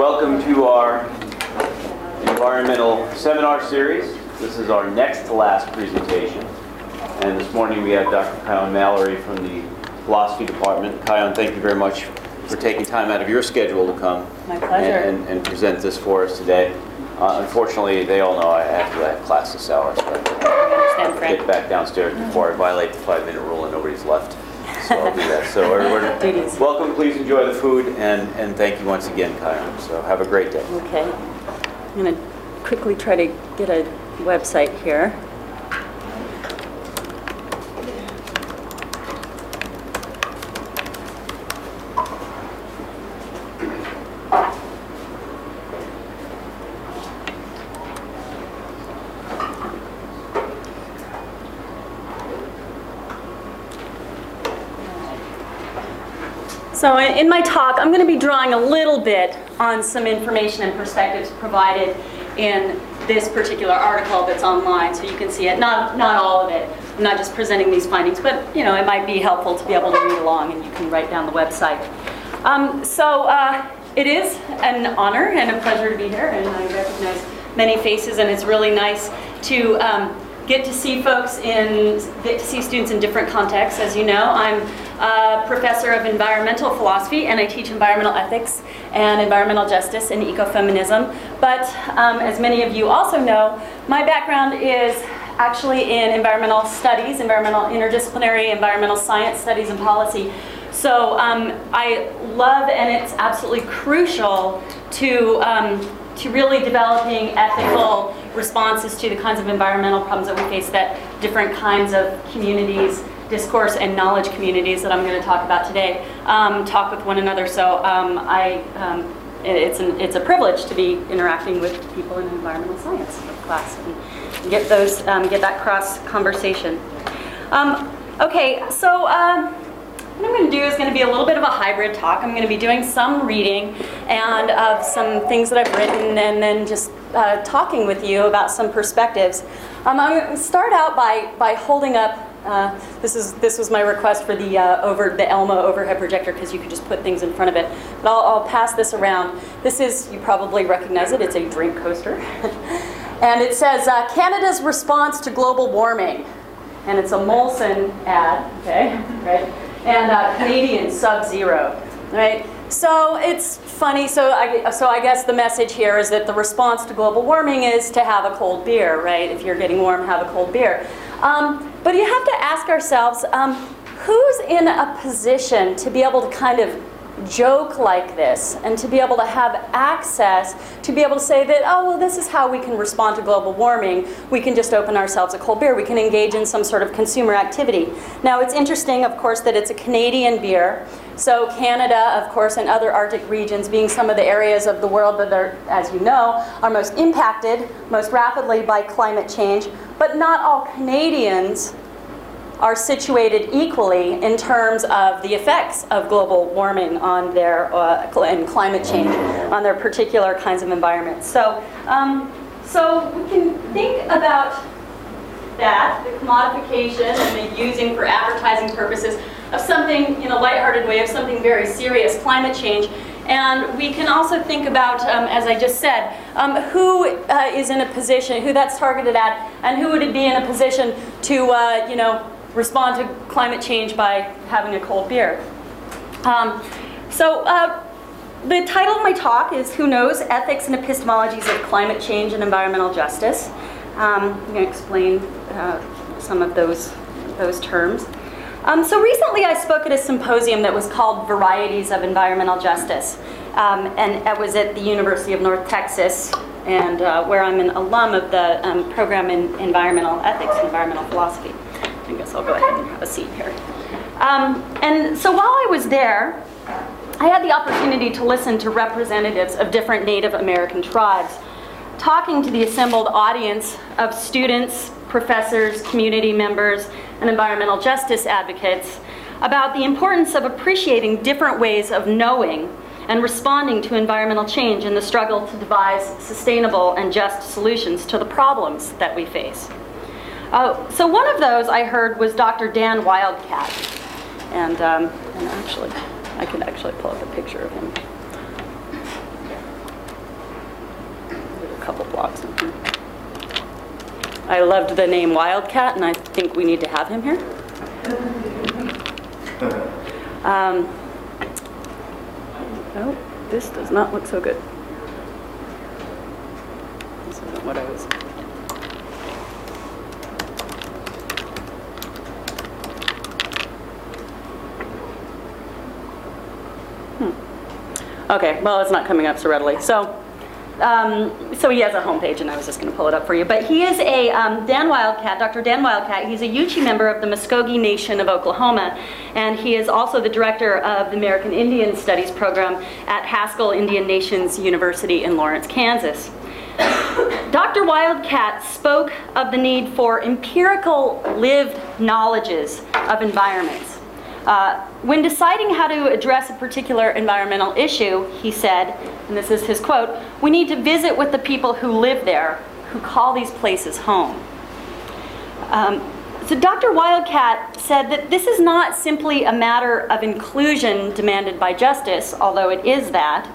Welcome to our environmental seminar series. This is our next to last presentation. And this morning we have Dr. Kion Mallory from the philosophy department. Kion, thank you very much for taking time out of your schedule to come. My pleasure. And, and present this for us today. Uh, unfortunately, they all know I have to have class this hour, so I have to get back downstairs before I violate the five-minute rule and nobody's left. So I'll do that. So everyone, Duties. welcome, please enjoy the food, and, and thank you once again, Kion. So have a great day. Okay. I'm going to quickly try to get a website here. So in my talk, I'm going to be drawing a little bit on some information and perspectives provided in this particular article that's online, so you can see it. Not not all of it. I'm not just presenting these findings, but you know it might be helpful to be able to read along, and you can write down the website. Um, so uh, it is an honor and a pleasure to be here, and I recognize many faces, and it's really nice to. Um, get to see folks in, get to see students in different contexts. As you know, I'm professor of environmental philosophy and I teach environmental ethics and environmental justice and ecofeminism. But um, as many of you also know, my background is actually in environmental studies, environmental interdisciplinary environmental science studies and policy. So um, I love and it's absolutely crucial to um, to really developing ethical responses to the kinds of environmental problems that we face that different kinds of communities, discourse, and knowledge communities that I'm going to talk about today um, talk with one another. So um, I, um, it's, an, it's a privilege to be interacting with people in environmental science class and get those um, get that cross conversation. Um, okay, so. Um, what I'm going to do is going to be a little bit of a hybrid talk. I'm going to be doing some reading and of some things that I've written, and then just uh, talking with you about some perspectives. I'm going to start out by by holding up. Uh, this is this was my request for the uh, over the ELMO overhead projector because you could just put things in front of it. But I'll, I'll pass this around. This is you probably recognize it. It's a drink coaster, and it says uh, Canada's response to global warming, and it's a Molson ad. Okay, right and uh, Canadian Sub-Zero, right? So it's funny. So I, so I guess the message here is that the response to global warming is to have a cold beer, right? If you're getting warm, have a cold beer. Um, but you have to ask ourselves, um, who's in a position to be able to kind of joke like this and to be able to have access to be able to say that oh well this is how we can respond to global warming. We can just open ourselves a cold beer. We can engage in some sort of consumer activity. Now it's interesting of course that it's a canadian beer. So canada of course and other arctic regions being some of the areas of the world that are as you know are most impacted most rapidly by climate change. But not all canadians are situated equally in terms of the effects of global warming on their uh, and climate change on their particular kinds of environments. So, um, so we can think about that, the commodification and the using for advertising purposes of something in a lighthearted way of something very serious, climate change. And we can also think about, um, as I just said, um, who uh, is in a position, who that's targeted at, and who would it be in a position to, uh, you know, respond to climate change by having a cold beer. Um, so, uh, the title of my talk is Who Knows Ethics and Epistemologies of Climate Change and Environmental Justice. Um, I'm going to explain uh, some of those, those terms. Um, so recently I spoke at a symposium that was called Varieties of Environmental Justice. Um, and it was at the University of North Texas, and uh, where I'm an alum of the um, program in environmental ethics and environmental philosophy. I guess I'll go ahead and have a seat here. Um, and so while I was there, I had the opportunity to listen to representatives of different Native American tribes talking to the assembled audience of students, professors, community members, and environmental justice advocates about the importance of appreciating different ways of knowing and responding to environmental change in the struggle to devise sustainable and just solutions to the problems that we face. Uh, so one of those I heard was Dr. Dan Wildcat. And, um, and actually, I can actually pull up a picture of him. a couple blocks. I loved the name Wildcat, and I think we need to have him here. Um, oh, this does not look so good. This isn't what I was. Okay, well, it's not coming up so readily. So, um, so he has a homepage, and I was just going to pull it up for you. But he is a um, Dan Wildcat, Dr. Dan Wildcat. He's a Yuchi member of the Muskogee Nation of Oklahoma, and he is also the director of the American Indian Studies program at Haskell Indian Nations University in Lawrence, Kansas. Dr. Wildcat spoke of the need for empirical lived knowledges of environments. Uh, when deciding how to address a particular environmental issue, he said, and this is his quote, we need to visit with the people who live there, who call these places home. Um, so Dr. Wildcat said that this is not simply a matter of inclusion demanded by justice, although it is that,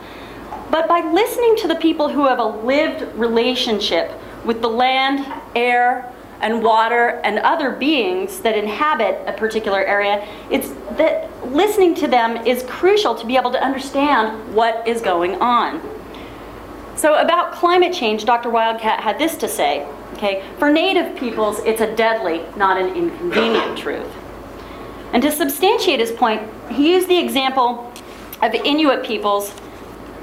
but by listening to the people who have a lived relationship with the land, air, and water and other beings that inhabit a particular area, it's that listening to them is crucial to be able to understand what is going on. So about climate change, Dr. Wildcat had this to say, okay, for native peoples, it's a deadly, not an inconvenient truth. And to substantiate his point, he used the example of Inuit peoples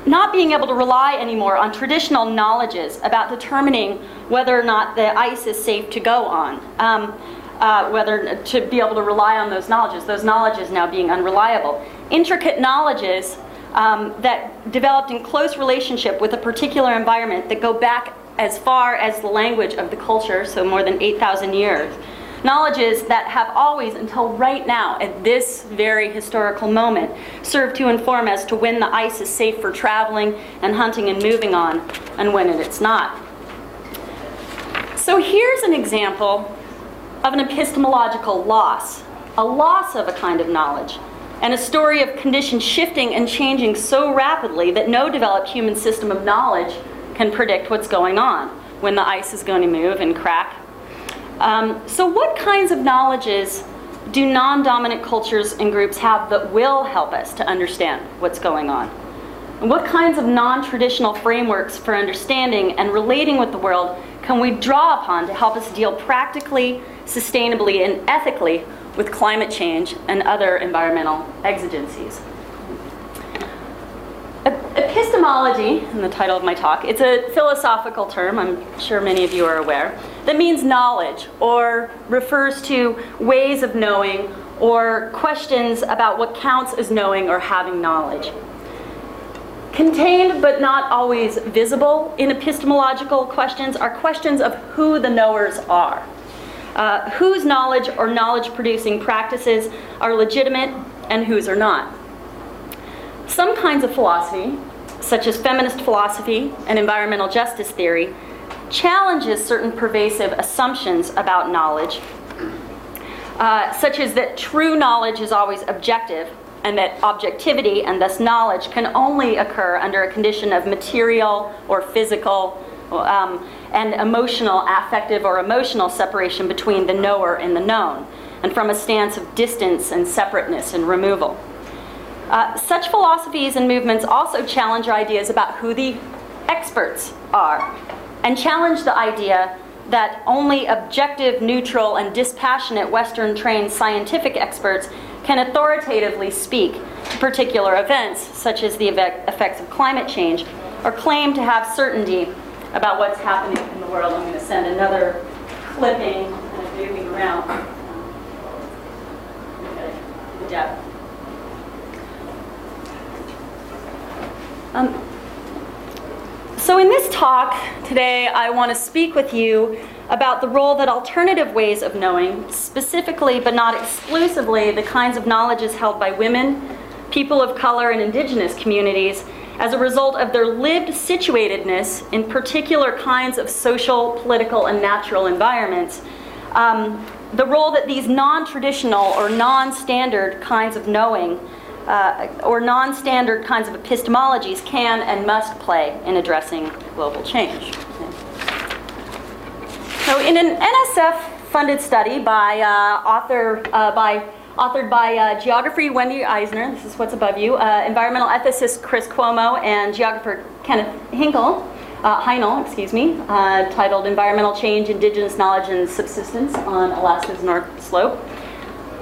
not being able to rely anymore on traditional knowledges about determining whether or not the ice is safe to go on. Um, uh, whether to be able to rely on those knowledges, those knowledges now being unreliable. Intricate knowledges um, that developed in close relationship with a particular environment that go back as far as the language of the culture, so more than 8,000 years knowledges that have always, until right now, at this very historical moment, served to inform as to when the ice is safe for traveling and hunting and moving on, and when it's not. So here's an example of an epistemological loss, a loss of a kind of knowledge, and a story of conditions shifting and changing so rapidly that no developed human system of knowledge can predict what's going on, when the ice is going to move and crack um, so what kinds of knowledges do non-dominant cultures and groups have that will help us to understand what's going on? And what kinds of non-traditional frameworks for understanding and relating with the world can we draw upon to help us deal practically, sustainably, and ethically with climate change and other environmental exigencies? Epistemology, in the title of my talk, it's a philosophical term, I'm sure many of you are aware, that means knowledge or refers to ways of knowing or questions about what counts as knowing or having knowledge. Contained but not always visible in epistemological questions are questions of who the knowers are. Uh, whose knowledge or knowledge producing practices are legitimate and whose are not. Some kinds of philosophy, such as feminist philosophy and environmental justice theory, challenges certain pervasive assumptions about knowledge, uh, such as that true knowledge is always objective and that objectivity and thus knowledge can only occur under a condition of material or physical um, and emotional, affective, or emotional separation between the knower and the known, and from a stance of distance and separateness and removal. Uh, such philosophies and movements also challenge ideas about who the experts are and challenge the idea that only objective, neutral, and dispassionate Western trained scientific experts can authoritatively speak to particular events, such as the effects of climate change, or claim to have certainty about what's happening in the world. I'm going to send another clipping kind of moving around. Um, so in this talk today, I want to speak with you about the role that alternative ways of knowing, specifically but not exclusively the kinds of knowledges held by women, people of color, and indigenous communities as a result of their lived situatedness in particular kinds of social, political, and natural environments, um, the role that these non-traditional or non-standard kinds of knowing uh, or non-standard kinds of epistemologies can and must play in addressing global change. So in an NSF-funded study by uh, author uh, by authored by uh, geography Wendy Eisner, this is what's above you, uh, environmental ethicist Chris Cuomo, and geographer Kenneth Hinkle, uh, Heinel, excuse me, uh, titled Environmental Change, Indigenous Knowledge and Subsistence on Alaska's North Slope.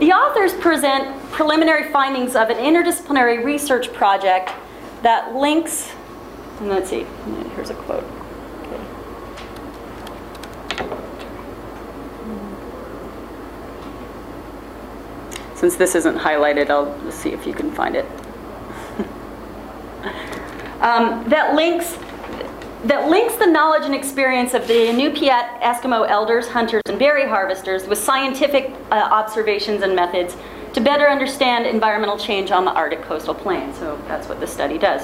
The authors present preliminary findings of an interdisciplinary research project that links, and let's see, here's a quote. Since this isn't highlighted, I'll see if you can find it. um, that links that links the knowledge and experience of the Inupiat Eskimo elders, hunters, and berry harvesters with scientific uh, observations and methods to better understand environmental change on the Arctic coastal plain. So that's what the study does.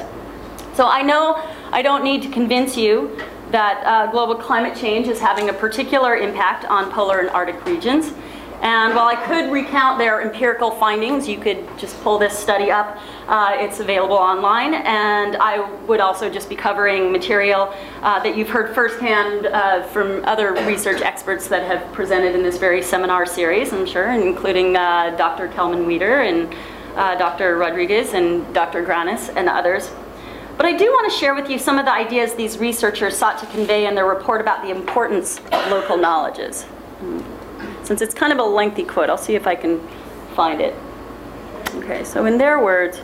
So I know I don't need to convince you that uh, global climate change is having a particular impact on polar and Arctic regions. And while I could recount their empirical findings, you could just pull this study up. Uh, it's available online. And I would also just be covering material uh, that you've heard firsthand uh, from other research experts that have presented in this very seminar series, I'm sure, including uh, Dr. Kelman Weeder and uh, Dr. Rodriguez and Dr. Granis and others. But I do want to share with you some of the ideas these researchers sought to convey in their report about the importance of local knowledges. Since it's kind of a lengthy quote, I'll see if I can find it. Okay, so in their words,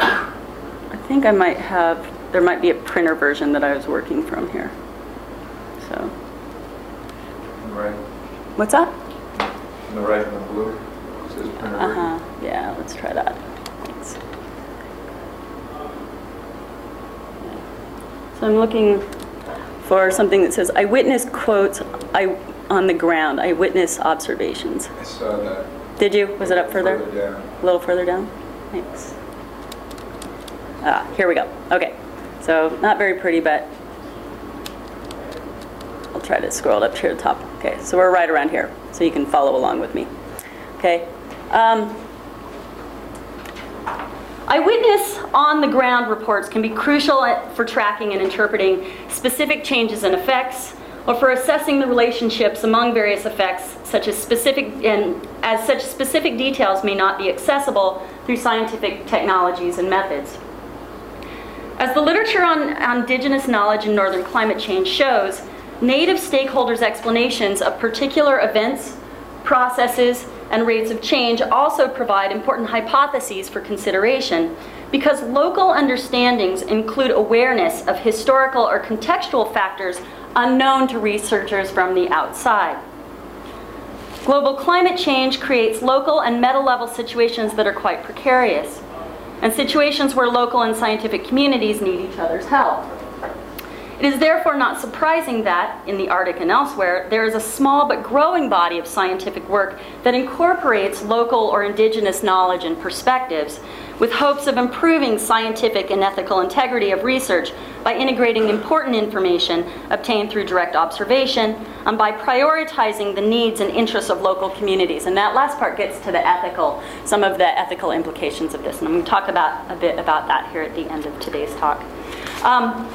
I think I might have, there might be a printer version that I was working from here. So, Right, what's that? on the right in the blue, it says printer version. Uh-huh, yeah, let's try that. So I'm looking for something that says eyewitness quotes I, on the ground, eyewitness observations. I saw that. Did you? Was it up further? Further. A little further down? Thanks. Ah, here we go. Okay. So not very pretty, but I'll try to scroll it up here to the top. Okay, so we're right around here, so you can follow along with me. Okay. Um, Eyewitness on the ground reports can be crucial for tracking and interpreting specific changes and effects, or for assessing the relationships among various effects, such as specific and as such specific details may not be accessible through scientific technologies and methods. As the literature on, on indigenous knowledge and northern climate change shows, native stakeholders' explanations of particular events, processes, and rates of change also provide important hypotheses for consideration because local understandings include awareness of historical or contextual factors unknown to researchers from the outside. Global climate change creates local and meta-level situations that are quite precarious, and situations where local and scientific communities need each other's help. It is therefore not surprising that, in the Arctic and elsewhere, there is a small but growing body of scientific work that incorporates local or indigenous knowledge and perspectives, with hopes of improving scientific and ethical integrity of research by integrating important information obtained through direct observation and by prioritizing the needs and interests of local communities. And that last part gets to the ethical, some of the ethical implications of this. And I'm going to talk about a bit about that here at the end of today's talk. Um,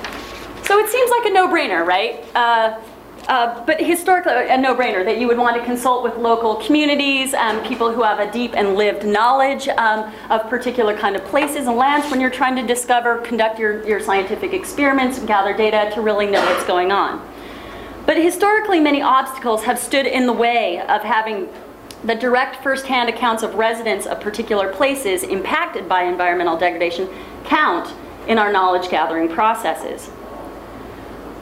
so it seems like a no-brainer, right? Uh, uh, but historically, a no-brainer that you would want to consult with local communities, um, people who have a deep and lived knowledge um, of particular kind of places and lands when you're trying to discover, conduct your, your scientific experiments, and gather data to really know what's going on. But historically, many obstacles have stood in the way of having the direct firsthand accounts of residents of particular places impacted by environmental degradation count in our knowledge gathering processes.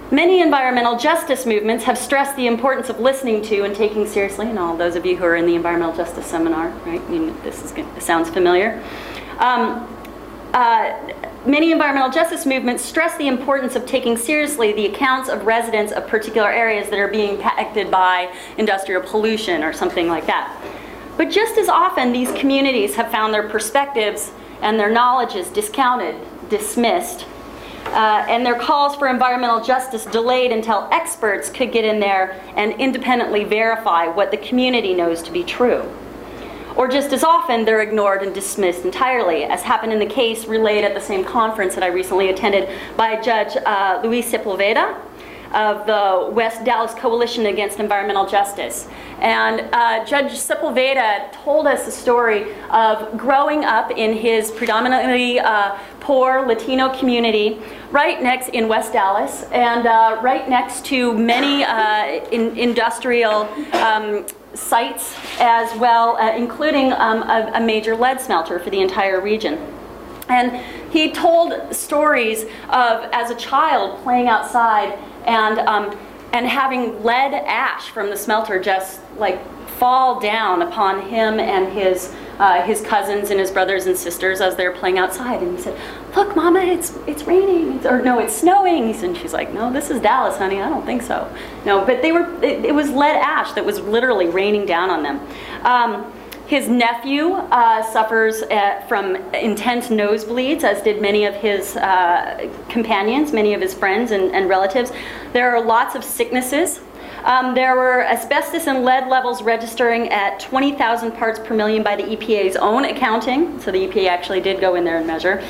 Many environmental justice movements have stressed the importance of listening to and taking seriously, and all those of you who are in the environmental justice seminar, right? You, this is sounds familiar. Um, uh, many environmental justice movements stress the importance of taking seriously the accounts of residents of particular areas that are being impacted by industrial pollution or something like that. But just as often, these communities have found their perspectives and their knowledges discounted, dismissed, uh, and their calls for environmental justice delayed until experts could get in there and independently verify what the community knows to be true. Or just as often, they're ignored and dismissed entirely, as happened in the case relayed at the same conference that I recently attended by Judge uh, Luis Sepulveda of the West Dallas Coalition Against Environmental Justice. And uh, Judge Sepulveda told us a story of growing up in his predominantly uh, poor Latino community right next in West Dallas and uh, right next to many uh, in, industrial um, sites as well, uh, including um, a, a major lead smelter for the entire region. And he told stories of, as a child, playing outside and, um, and having lead ash from the smelter just like fall down upon him and his, uh, his cousins and his brothers and sisters as they're playing outside. And he said, Look, Mama, it's, it's raining. It's, or no, it's snowing. And she's like, No, this is Dallas, honey. I don't think so. No, but they were, it, it was lead ash that was literally raining down on them. Um, his nephew uh, suffers uh, from intense nosebleeds, as did many of his uh, companions, many of his friends and, and, relatives. There are lots of sicknesses. Um, there were asbestos and lead levels registering at 20,000 parts per million by the EPA's own accounting, so the EPA actually did go in there and measure.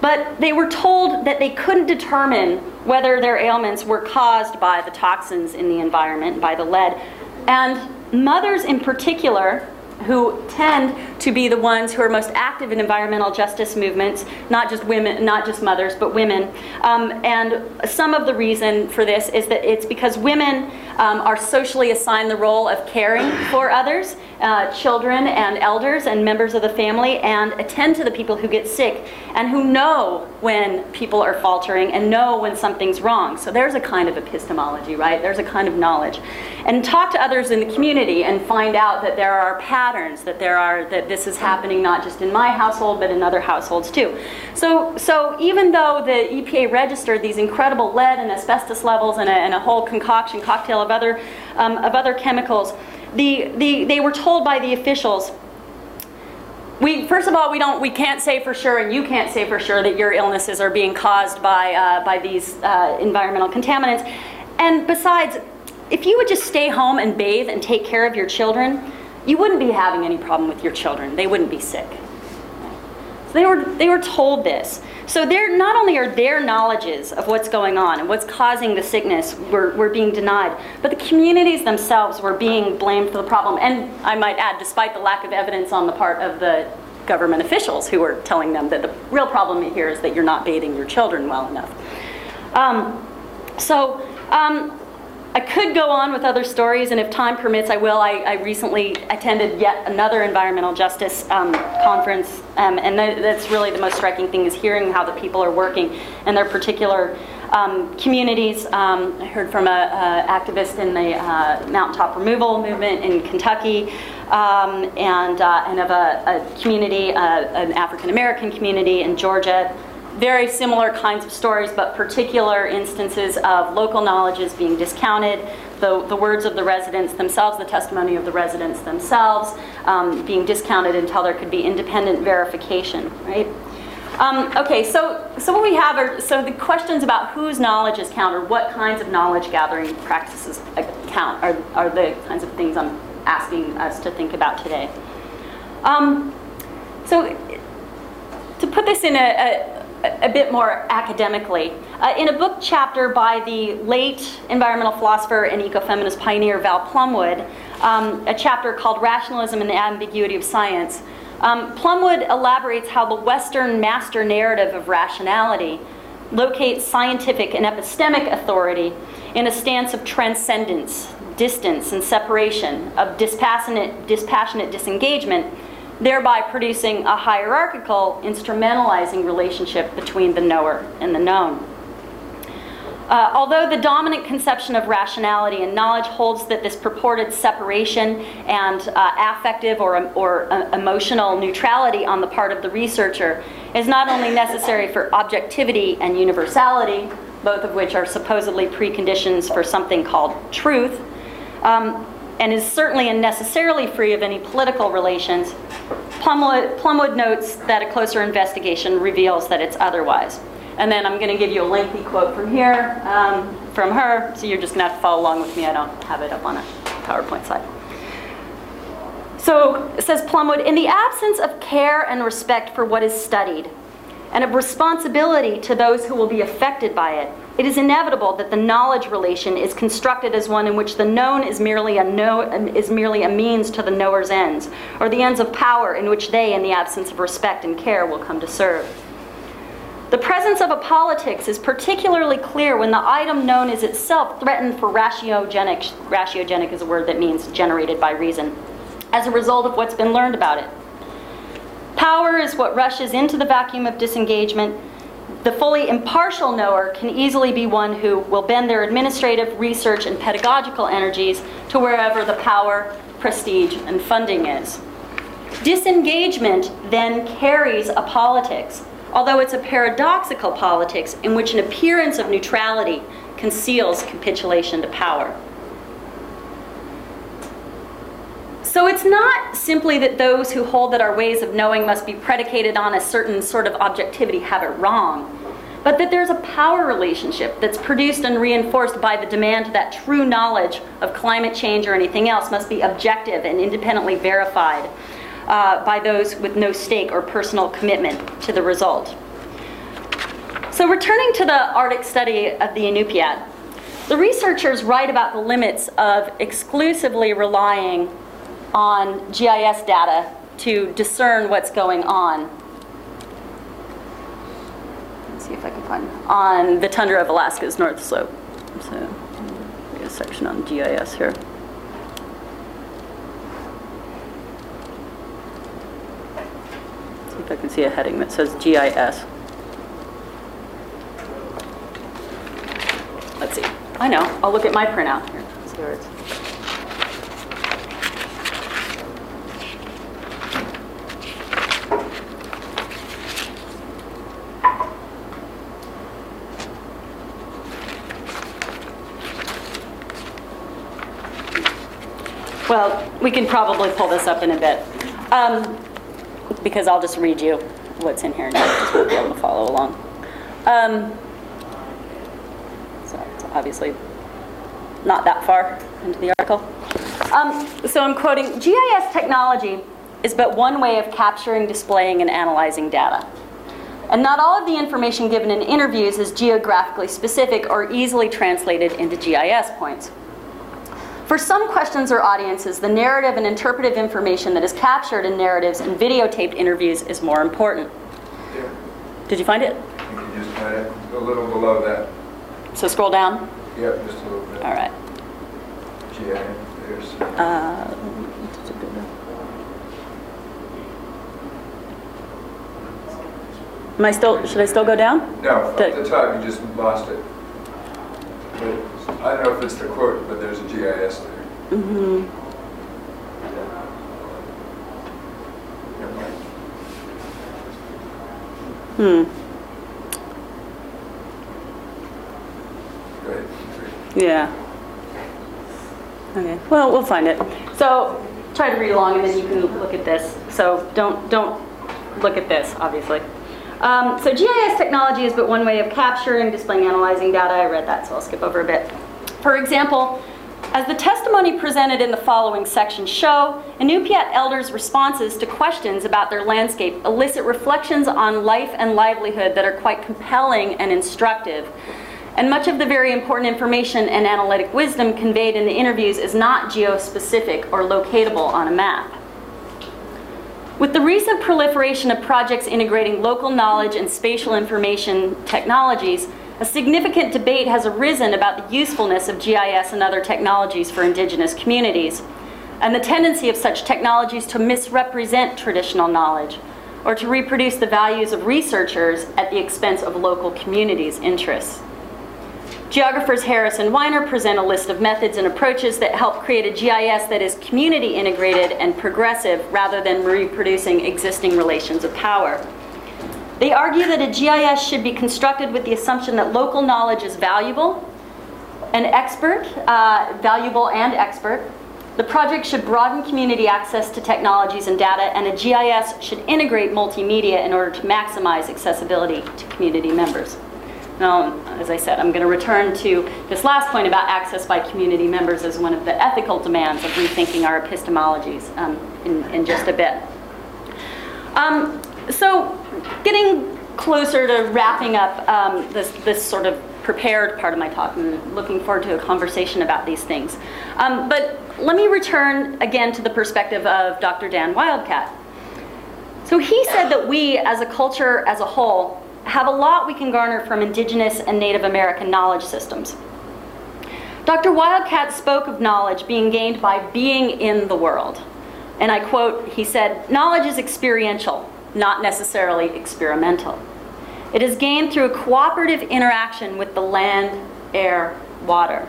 But they were told that they couldn't determine whether their ailments were caused by the toxins in the environment, by the lead. And mothers in particular who tend to be the ones who are most active in environmental justice movements, not just women, not just mothers, but women. Um, and some of the reason for this is that it's because women um, are socially assigned the role of caring for others, uh, children and elders and members of the family, and attend to the people who get sick and who know when people are faltering and know when something's wrong. So there's a kind of epistemology, right? There's a kind of knowledge. And talk to others in the community and find out that there are patterns, that there are that this is happening not just in my household but in other households too. So so even though the EPA registered these incredible lead and asbestos levels and a, and a whole concoction cocktail of other um, of other chemicals, the, the they were told by the officials we first of all we don't we can't say for sure and you can't say for sure that your illnesses are being caused by uh, by these uh, environmental contaminants and besides if you would just stay home and bathe and take care of your children you wouldn't be having any problem with your children they wouldn't be sick so they were they were told this so they're not only are their knowledges of what's going on and what's causing the sickness were, were being denied, but the communities themselves were being blamed for the problem. And I might add, despite the lack of evidence on the part of the government officials who were telling them that the real problem here is that you're not bathing your children well enough. Um, so um, I could go on with other stories, and if time permits, I will. I, I recently attended yet another environmental justice um, conference, um, and that, that's really the most striking thing is hearing how the people are working in their particular um, communities. Um, I heard from an activist in the uh, mountaintop removal movement in Kentucky, um, and, uh, and of a, a community, uh, an African American community in Georgia very similar kinds of stories, but particular instances of local knowledges being discounted, the, the words of the residents themselves, the testimony of the residents themselves um, being discounted until there could be independent verification, right? Um, okay, so, so what we have are, so the questions about whose knowledge is counted, what kinds of knowledge gathering practices count are, are the kinds of things I'm asking us to think about today. Um, so to put this in a, a a bit more academically. Uh, in a book chapter by the late environmental philosopher and ecofeminist pioneer Val Plumwood, um, a chapter called Rationalism and the Ambiguity of Science, um, Plumwood elaborates how the Western master narrative of rationality locates scientific and epistemic authority in a stance of transcendence, distance, and separation, of dispassionate, dispassionate disengagement, thereby producing a hierarchical, instrumentalizing relationship between the knower and the known. Uh, although the dominant conception of rationality and knowledge holds that this purported separation and uh, affective or, or uh, emotional neutrality on the part of the researcher is not only necessary for objectivity and universality, both of which are supposedly preconditions for something called truth, um, and is certainly unnecessarily free of any political relations, Plumwood, Plumwood notes that a closer investigation reveals that it's otherwise. And then I'm going to give you a lengthy quote from here, um, from her, so you're just going to have to follow along with me. I don't have it up on a PowerPoint slide. So, says Plumwood, in the absence of care and respect for what is studied, and of responsibility to those who will be affected by it, it is inevitable that the knowledge relation is constructed as one in which the known is merely a know, is merely a means to the knower's ends, or the ends of power in which they, in the absence of respect and care, will come to serve. The presence of a politics is particularly clear when the item known is itself threatened for ratiogenic. Ratiogenic is a word that means generated by reason, as a result of what's been learned about it. Power is what rushes into the vacuum of disengagement. The fully impartial knower can easily be one who will bend their administrative, research, and pedagogical energies to wherever the power, prestige, and funding is. Disengagement then carries a politics although it's a paradoxical politics in which an appearance of neutrality conceals capitulation to power. So it's not simply that those who hold that our ways of knowing must be predicated on a certain sort of objectivity have it wrong, but that there's a power relationship that's produced and reinforced by the demand that true knowledge of climate change or anything else must be objective and independently verified uh, by those with no stake or personal commitment to the result. So returning to the Arctic study of the Inupiat, the researchers write about the limits of exclusively relying on GIS data to discern what's going on. Let's see if I can find on the tundra of Alaska's North Slope. So, a section on GIS here. See if I can see a heading that says GIS. Let's see. I know. I'll look at my printout here. See where it's. Well, we can probably pull this up in a bit. Um, because I'll just read you what's in here and you just won't be able to follow along. Um, so it's obviously not that far into the article. Um, so I'm quoting, GIS technology is but one way of capturing, displaying, and analyzing data. And not all of the information given in interviews is geographically specific or easily translated into GIS points. For some questions or audiences, the narrative and interpretive information that is captured in narratives and videotaped interviews is more important. Yeah, Did you find it? you can just kind of, a little below that. So scroll down. Yep, just a little bit. All right. Yeah, there's, Uh, Am I still, should I still go down? no, the- the top, you just lost it. But I don't know if it's the quote, but there's a GIS there. Mm-hmm. Never. Hmm, Great. yeah. Okay, well, we'll find it. So try to read along and then you can look at this. So don't, don't look at this, obviously. Um, so GIS technology is but one way of capturing, displaying, analyzing data. I read that, so I'll skip over a bit. For example, As the testimony presented in the following section show, Inupiat elders' responses to questions about their landscape elicit reflections on life and livelihood that are quite compelling and instructive. And much of the very important information and analytic wisdom conveyed in the interviews is not geospecific or locatable on a map. With the recent proliferation of projects integrating local knowledge and spatial information technologies, a significant debate has arisen about the usefulness of GIS and other technologies for indigenous communities, and the tendency of such technologies to misrepresent traditional knowledge or to reproduce the values of researchers at the expense of local communities' interests. Geographers Harris and Weiner present a list of methods and approaches that help create a GIS that is community integrated and progressive rather than reproducing existing relations of power. They argue that a GIS should be constructed with the assumption that local knowledge is valuable and expert, uh, valuable and expert. The project should broaden community access to technologies and data, and a GIS should integrate multimedia in order to maximize accessibility to community members. Now, as I said, I'm going to return to this last point about access by community members as one of the ethical demands of rethinking our epistemologies um, in, in just a bit. Um, so, getting closer to wrapping up um, this, this sort of prepared part of my talk and looking forward to a conversation about these things. Um, but let me return again to the perspective of Dr. Dan Wildcat. So he said that we, as a culture as a whole, have a lot we can garner from indigenous and Native American knowledge systems. Dr. Wildcat spoke of knowledge being gained by being in the world. And I quote, he said, knowledge is experiential, not necessarily experimental. It is gained through a cooperative interaction with the land, air, water.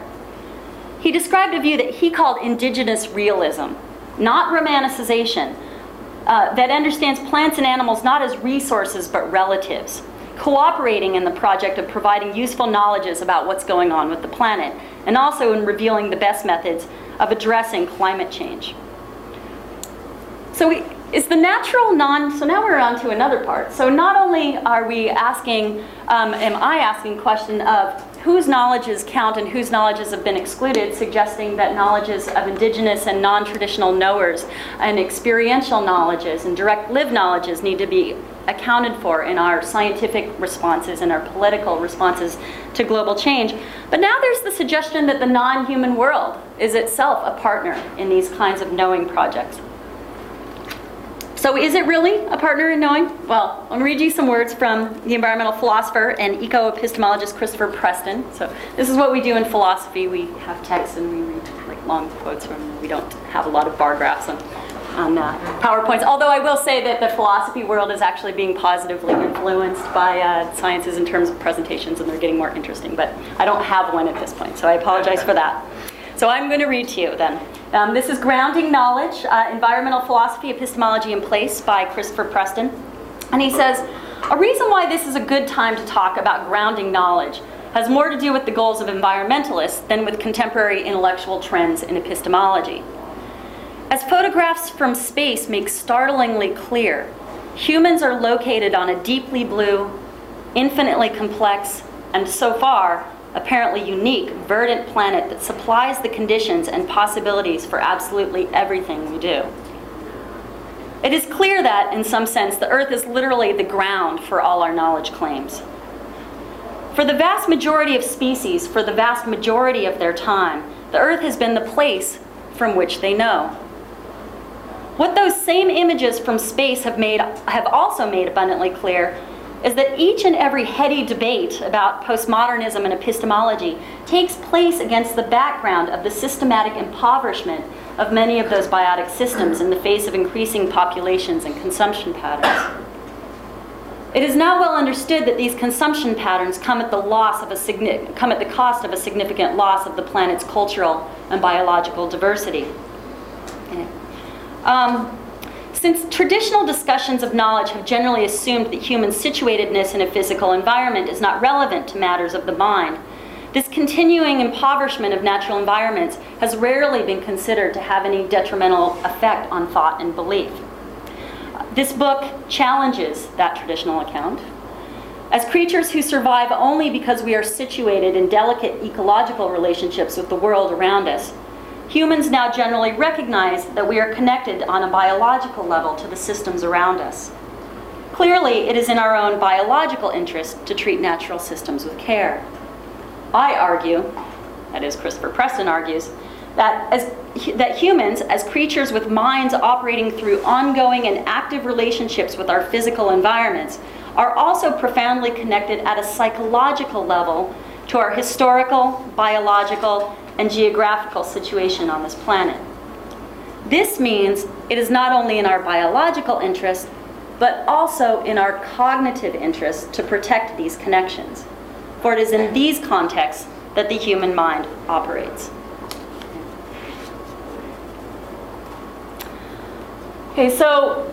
He described a view that he called indigenous realism, not romanticization, uh, that understands plants and animals not as resources but relatives, cooperating in the project of providing useful knowledges about what's going on with the planet, and also in revealing the best methods of addressing climate change. So we, is the natural non, so now we're on to another part. So not only are we asking, um, am I asking question of whose knowledges count and whose knowledges have been excluded, suggesting that knowledges of indigenous and non-traditional knowers and experiential knowledges and direct lived knowledges need to be accounted for in our scientific responses and our political responses to global change. But now there's the suggestion that the non-human world is itself a partner in these kinds of knowing projects. So is it really a partner in knowing? Well, I'm going to read you some words from the environmental philosopher and eco-epistemologist Christopher Preston. So this is what we do in philosophy. We have texts and we read like long quotes from, we don't have a lot of bar graphs on, on uh, PowerPoints. Although I will say that the philosophy world is actually being positively influenced by uh, sciences in terms of presentations and they're getting more interesting. But I don't have one at this point, so I apologize for that. So I'm going to read to you then. Um, this is Grounding Knowledge, uh, Environmental Philosophy, Epistemology in Place by Christopher Preston. And he says, a reason why this is a good time to talk about grounding knowledge has more to do with the goals of environmentalists than with contemporary intellectual trends in epistemology. As photographs from space make startlingly clear, humans are located on a deeply blue, infinitely complex, and so far, apparently unique, verdant planet that supplies the conditions and possibilities for absolutely everything we do. It is clear that, in some sense, the Earth is literally the ground for all our knowledge claims. For the vast majority of species, for the vast majority of their time, the Earth has been the place from which they know. What those same images from space have, made, have also made abundantly clear is that each and every heady debate about postmodernism and epistemology takes place against the background of the systematic impoverishment of many of those biotic systems in the face of increasing populations and consumption patterns. It is now well understood that these consumption patterns come at the loss of a come at the cost of a significant loss of the planet's cultural and biological diversity. Um, since traditional discussions of knowledge have generally assumed that human situatedness in a physical environment is not relevant to matters of the mind, this continuing impoverishment of natural environments has rarely been considered to have any detrimental effect on thought and belief. This book challenges that traditional account. As creatures who survive only because we are situated in delicate ecological relationships with the world around us, humans now generally recognize that we are connected on a biological level to the systems around us. Clearly, it is in our own biological interest to treat natural systems with care. I argue, that is, Christopher Preston argues, that, as, that humans, as creatures with minds operating through ongoing and active relationships with our physical environments, are also profoundly connected at a psychological level to our historical, biological, and geographical situation on this planet. This means it is not only in our biological interest, but also in our cognitive interest to protect these connections. For it is in these contexts that the human mind operates. Okay, so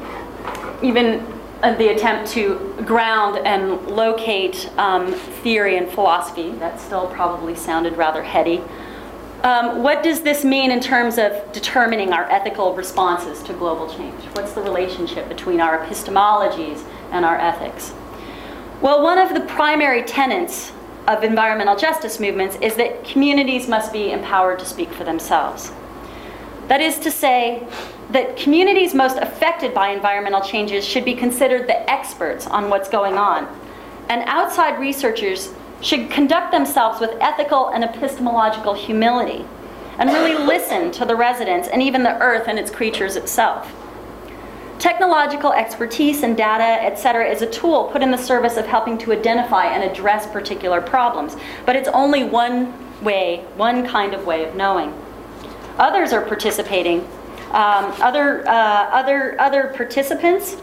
even the attempt to ground and locate um, theory and philosophy, that still probably sounded rather heady. Um, what does this mean in terms of determining our ethical responses to global change? What's the relationship between our epistemologies and our ethics? Well, one of the primary tenets of environmental justice movements is that communities must be empowered to speak for themselves. That is to say, that communities most affected by environmental changes should be considered the experts on what's going on. And outside researchers should conduct themselves with ethical and epistemological humility and really listen to the residents and even the earth and its creatures itself. Technological expertise and data, etc., is a tool put in the service of helping to identify and address particular problems, but it's only one way, one kind of way of knowing. Others are participating. Um, other, uh, other, other participants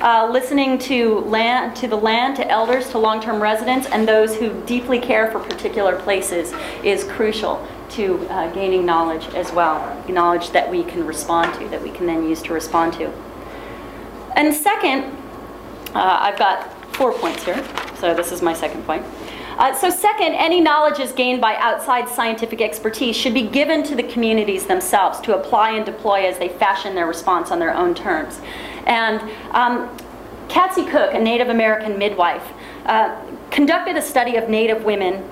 uh, listening to land, to the land, to elders, to long-term residents, and those who deeply care for particular places is crucial to uh, gaining knowledge as well, knowledge that we can respond to, that we can then use to respond to. And second, uh, I've got four points here, so this is my second point. Uh, so second, any knowledge is gained by outside scientific expertise should be given to the communities themselves to apply and deploy as they fashion their response on their own terms. And um, Cook, a Native American midwife, uh, conducted a study of Native women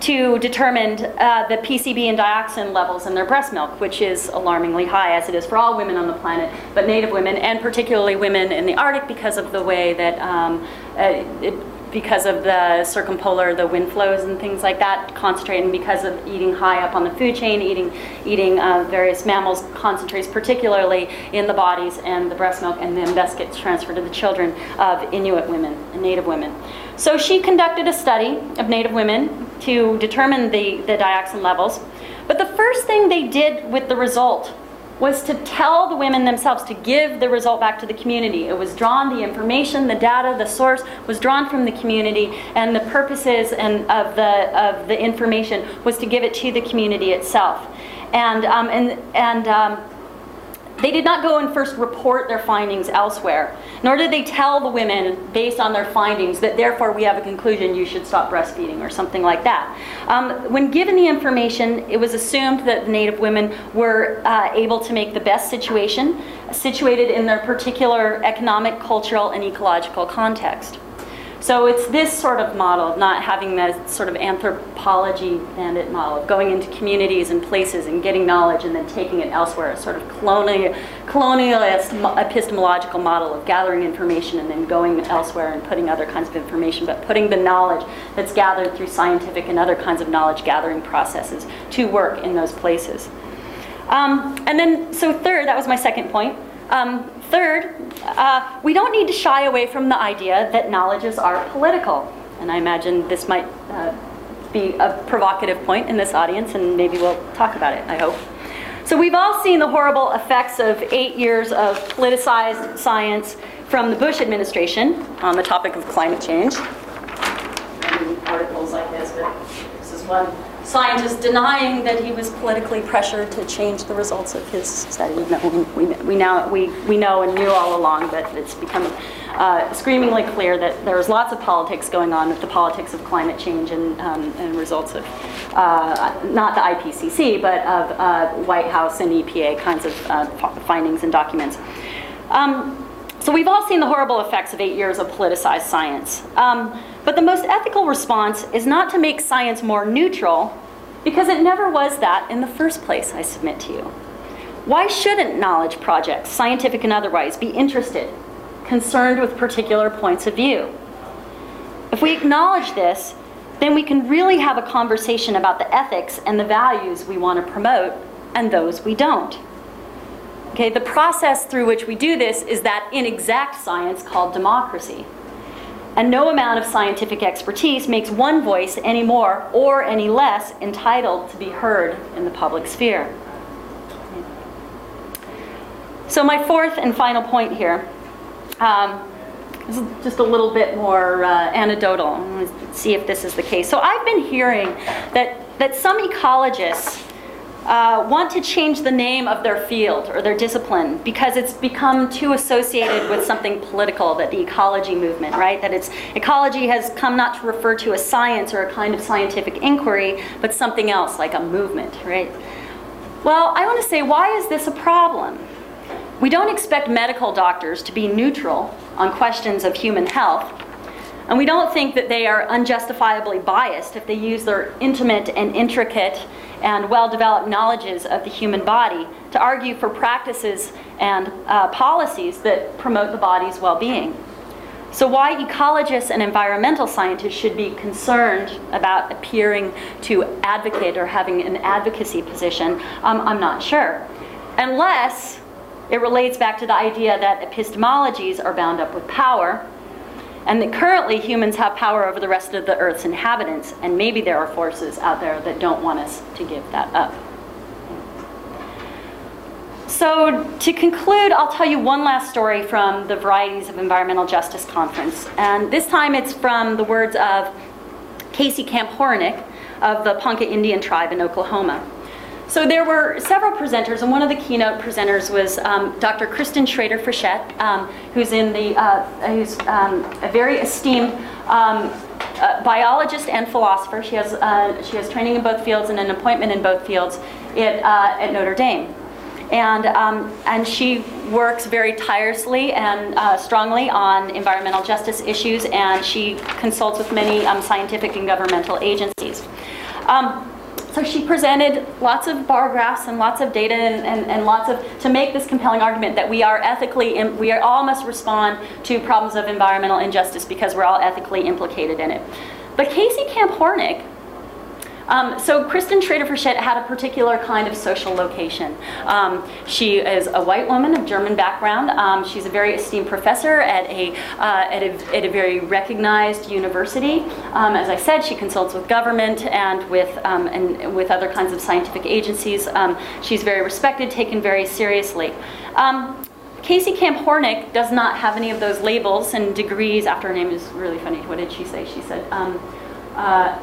to determine uh, the PCB and dioxin levels in their breast milk, which is alarmingly high, as it is for all women on the planet, but Native women, and particularly women in the Arctic because of the way that um, uh, it, because of the circumpolar, the wind flows and things like that, concentrating because of eating high up on the food chain, eating eating uh, various mammals concentrates particularly in the bodies and the breast milk, and then thus gets transferred to the children of Inuit women and Native women. So she conducted a study of Native women to determine the, the dioxin levels. But the first thing they did with the result was to tell the women themselves to give the result back to the community. It was drawn, the information, the data, the source was drawn from the community, and the purposes and of the of the information was to give it to the community itself. And um, and and um, they did not go and first report their findings elsewhere, nor did they tell the women, based on their findings, that therefore we have a conclusion you should stop breastfeeding or something like that. Um, when given the information, it was assumed that the Native women were uh, able to make the best situation, situated in their particular economic, cultural, and ecological context. So it's this sort of model of not having that sort of anthropology bandit model of going into communities and places and getting knowledge and then taking it elsewhere, a sort of colonial, colonialist epistemological model of gathering information and then going elsewhere and putting other kinds of information, but putting the knowledge that's gathered through scientific and other kinds of knowledge gathering processes to work in those places. Um, and then, so third, that was my second point. Um, third, uh, we don't need to shy away from the idea that knowledges are political. And I imagine this might uh, be a provocative point in this audience, and maybe we'll talk about it, I hope. So, we've all seen the horrible effects of eight years of politicized science from the Bush administration on the topic of climate change. Articles like this, but this is one scientist denying that he was politically pressured to change the results of his study. No, we, we, now, we, we know and knew all along that it's become uh, screamingly clear that there was lots of politics going on with the politics of climate change and, um, and results of uh, not the IPCC, but of uh, White House and EPA kinds of uh, findings and documents. Um, so we've all seen the horrible effects of eight years of politicized science. Um, but the most ethical response is not to make science more neutral, Because it never was that in the first place, I submit to you. Why shouldn't knowledge projects, scientific and otherwise, be interested, concerned with particular points of view? If we acknowledge this, then we can really have a conversation about the ethics and the values we want to promote and those we don't. Okay, the process through which we do this is that inexact science called democracy. And no amount of scientific expertise makes one voice any more or any less entitled to be heard in the public sphere. So, my fourth and final point here um, is just a little bit more uh, anecdotal. Let's see if this is the case. So, I've been hearing that, that some ecologists uh, want to change the name of their field or their discipline because it's become too associated with something political, that the ecology movement, right? That it's ecology has come not to refer to a science or a kind of scientific inquiry, but something else like a movement, right? Well, I want to say, why is this a problem? We don't expect medical doctors to be neutral on questions of human health, and we don't think that they are unjustifiably biased if they use their intimate and intricate and well developed knowledges of the human body to argue for practices and uh, policies that promote the body's well being. So, why ecologists and environmental scientists should be concerned about appearing to advocate or having an advocacy position, um, I'm not sure. Unless it relates back to the idea that epistemologies are bound up with power, and that currently humans have power over the rest of the Earth's inhabitants, and maybe there are forces out there that don't want us to give that up. So, to conclude, I'll tell you one last story from the Varieties of Environmental Justice Conference. And this time it's from the words of Casey Camp Horinek of the Ponca Indian tribe in Oklahoma. So there were several presenters, and one of the keynote presenters was um, Dr. Kristin Shrader Frechette, um, who's in the uh, who's um, a very esteemed um, uh, biologist and philosopher. She has uh, she has training in both fields and an appointment in both fields at, uh, at Notre Dame. And, um, and she works very tirelessly and uh, strongly on environmental justice issues, and she consults with many um, scientific and governmental agencies. Um, so she presented lots of bar graphs and lots of data and, and, and, lots of to make this compelling argument that we are ethically we are, all must respond to problems of environmental injustice because we're all ethically implicated in it. But Casey Camp Horinek um, so Kristin Shrader Frechette had a particular kind of social location. Um, she is a white woman of German background. Um, she's a very esteemed professor at a, uh, at a, at a very recognized university. Um, as I said, she consults with government and with, um, and with other kinds of scientific agencies. Um, she's very respected, taken very seriously. Casey Camp Horinek does not have any of those labels and degrees. After her name is really funny. What did she say? She said, uh,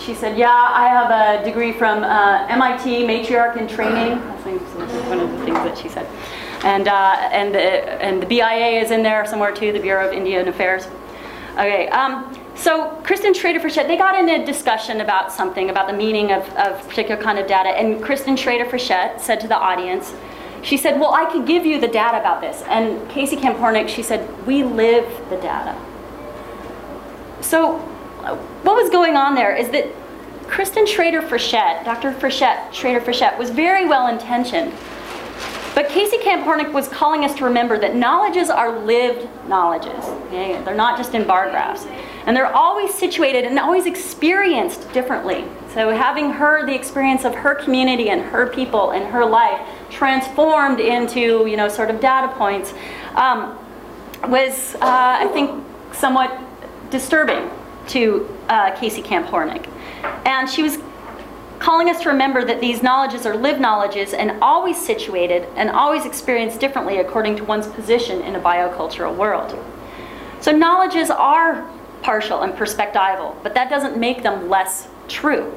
she said, yeah, I have a degree from uh, MIT, matriarch in training. I think one of the things that she said. And, uh, and, the, and the BIA is in there somewhere too, the Bureau of Indian Affairs. Okay, um, so Kristin Shrader Frechette, they got in a discussion about something, about the meaning of, of particular kind of data, and Kristin Shrader Frechette said to the audience, she said, well, I could give you the data about this. And Casey Camp Horinek, she said, we live the data. So what was going on there is that Kristin Shrader Frechette, Dr. Frechette, Shrader Frechette, was very well intentioned. But Casey Camp Horinek was calling us to remember that knowledges are lived knowledges. Okay? They're not just in bar graphs. And they're always situated and always experienced differently. So having her, the experience of her community and her people and her life transformed into, you know, sort of data points um, was, uh, I think, somewhat disturbing to uh, Casey Camp Horinek. And she was calling us to remember that these knowledges are lived knowledges and always situated and always experienced differently according to one's position in a biocultural world. So knowledges are partial and perspectival, but that doesn't make them less true.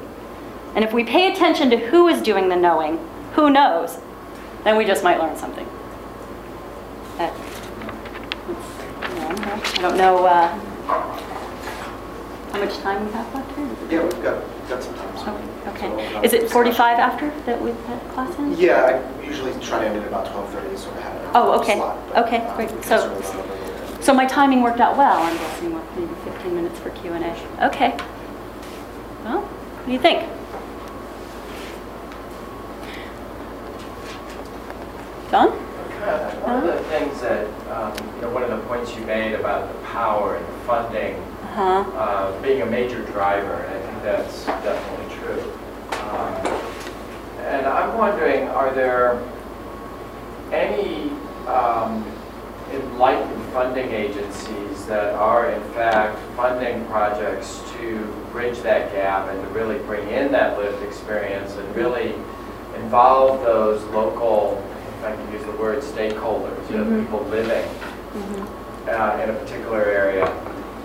And if we pay attention to who is doing the knowing, who knows, then we just might learn something. That, I don't know. Uh, how much time we have left Yeah, we've got, got some time. Okay, so. Uh, Is it 45 after that we've had class in? Yeah, I usually try to end at about 12:30, so I have Oh, okay. slot. Okay, um, great. So- So my timing worked out well, I'm guessing, what, maybe 15 minutes for Q and A. Okay. Well, what do you think? Don? One of the things that, um, you know, one of the points you made about the power and the funding uh-huh. uh, being a major driver, and I think that's definitely true. Um, And I'm wondering, are there any um, enlightened funding agencies that are in fact funding projects to bridge that gap and to really bring in that lived experience and really involve those local, if I can use the word stakeholders, you know, Mhm. people living Mm-hmm. uh, in a particular area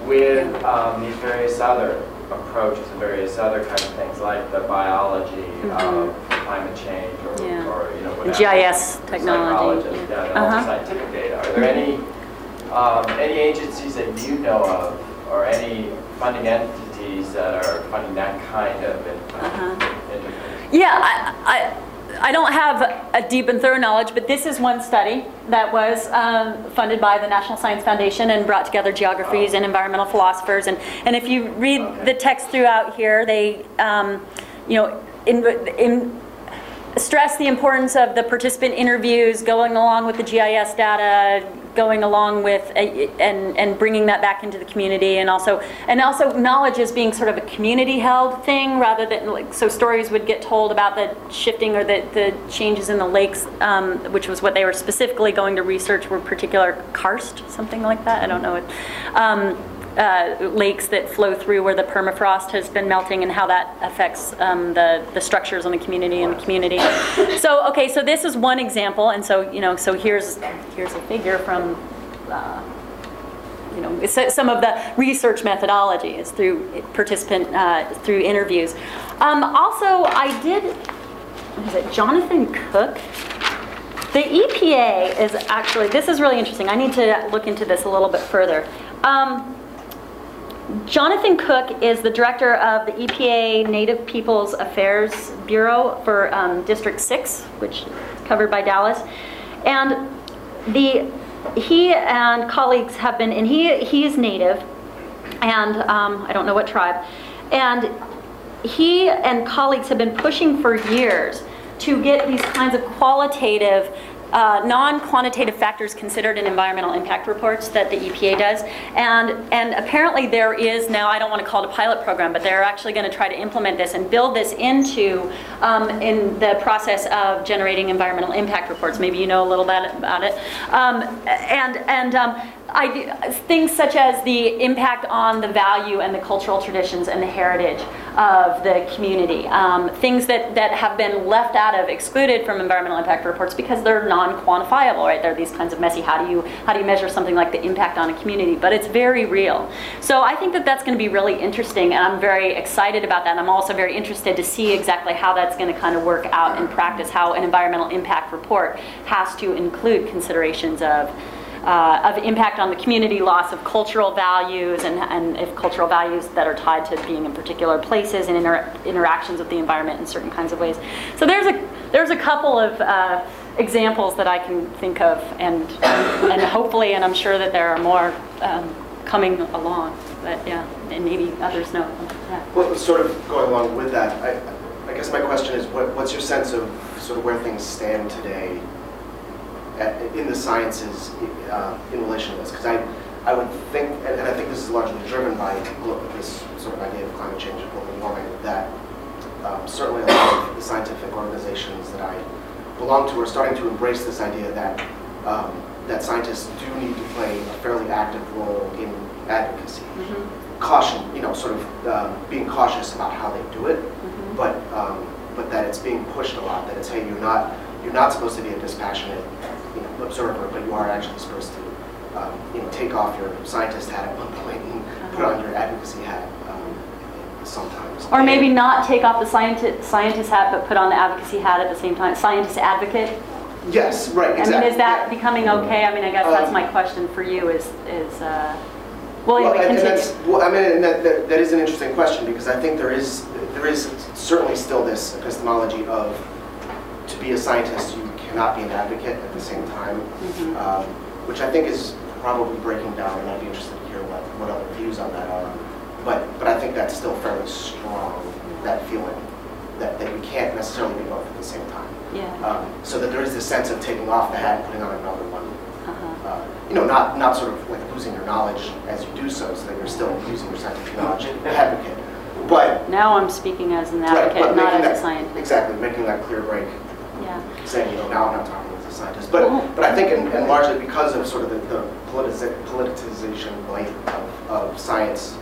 with um, these various other approaches and various other kind of things like the biology of climate change or. Yeah. or you know, whatever. GIS technology, yeah. yeah, the Uh-huh. scientific data. Are there any, um, any agencies that you know of or any funding entities that are funding that kind of Uh-huh. interface? Yeah, I, I, I don't have a deep and thorough knowledge, but this is one study that was um, funded by the National Science Foundation and brought together geographies and environmental philosophers. And, and if you read the text throughout here, they, um, you know, in, in, stress the importance of the participant interviews, going along with the GIS data, going along with, a, and, and bringing that back into the community, and also, and also knowledge as being sort of a community-held thing, rather than, like, so stories would get told about the shifting or the, the changes in the lakes, um, which was what they were specifically going to research, were particular karst, something like that, I don't know. it. Um, uh, lakes that flow through where the permafrost has been melting and how that affects um, the, the structures on the community and the community. So, okay, so this is one example, and so, you know, so here's, here's a figure from, uh, you know, some of the research methodology is through participant, uh, through interviews. Um, Also, I did, is it, Jonathan Cook? The EPA is actually, this is really interesting. I need to look into this a little bit further. Um, Jonathan Cook is the director of the EPA Native Peoples Affairs Bureau for um, District 6, which is covered by Dallas. And the, he and colleagues have been, and he, he is native, and um, I don't know what tribe. And he and colleagues have been pushing for years to get these kinds of qualitative, uh, non-quantitative factors considered in environmental impact reports that the EPA does. And, and apparently there is now, I don't want to call it a pilot program, but they're actually going to try to implement this and build this into, um, in the process of generating environmental impact reports. Maybe you know a little bit about it. Um, and, and um, I, things such as the impact on the value and the cultural traditions and the heritage of the community. Um, things that, that have been left out of, excluded from environmental impact reports because they're non-quantifiable, right? They're these kinds of messy, how do you, how do you measure something like the impact on a community? But it's very real. So I think that that's going to be really interesting and I'm very excited about that. And I'm also very interested to see exactly how that's going to kind of work out in practice, how an environmental impact report has to include considerations of uh, of impact on the community, loss of cultural values, and, and if cultural values that are tied to being in particular places and inter- interactions with the environment in certain kinds of ways. So there's a there's a couple of uh, examples that I can think of, and and hopefully, and I'm sure that there are more um, coming along. But yeah, and maybe others know. Yeah. Well, sort of going along with that, I, I guess my question is, what, what's your sense of sort of where things stand today at, in the sciences uh, in relation to this? Because I, I would think, and, and I think this is largely driven by this sort of idea of climate change and global warming, that um, certainly a lot of the scientific organizations that I belong to are starting to embrace this idea that um, that scientists do need to play a fairly active role in advocacy. Caution, you know, sort of um, being cautious about how they do it, but um, but that it's being pushed a lot. That it's hey, you're not you're not supposed to be a dispassionate observer, but you are actually supposed to um, you know take off your scientist hat at one point and put on your advocacy hat um, sometimes. Or maybe not take off the scientist scientist hat, but put on the advocacy hat at the same time. Scientist advocate. Yes, right. Exactly. I mean, is that becoming okay? I mean, I guess that's Um, my question for you is, is, uh, well, Well, anyway, and- and that's, well, I mean, and that, that, that is an interesting question because I think there is, there is certainly still this epistemology of to be a scientist, you cannot be an advocate at the same time, Mhm. um, which I think is probably breaking down, and I'd be interested to hear what, what other views on that are. But, but I think that's still fairly strong, that feeling. that, that you can't necessarily be both at the same time. Yeah. Um, So that there is this sense of taking off the hat and putting on another one. Uh-huh. Uh, You know, not, not sort of like losing your knowledge as you do so, so that you're still using your scientific knowledge advocate. But. Now I'm speaking as an right, advocate, not making as a scientist. Exactly, making that clear break. Saying, you know, now I'm not talking as a scientist. But, Well- but I think, and and largely because of sort of the the politici- politicization right, of, of science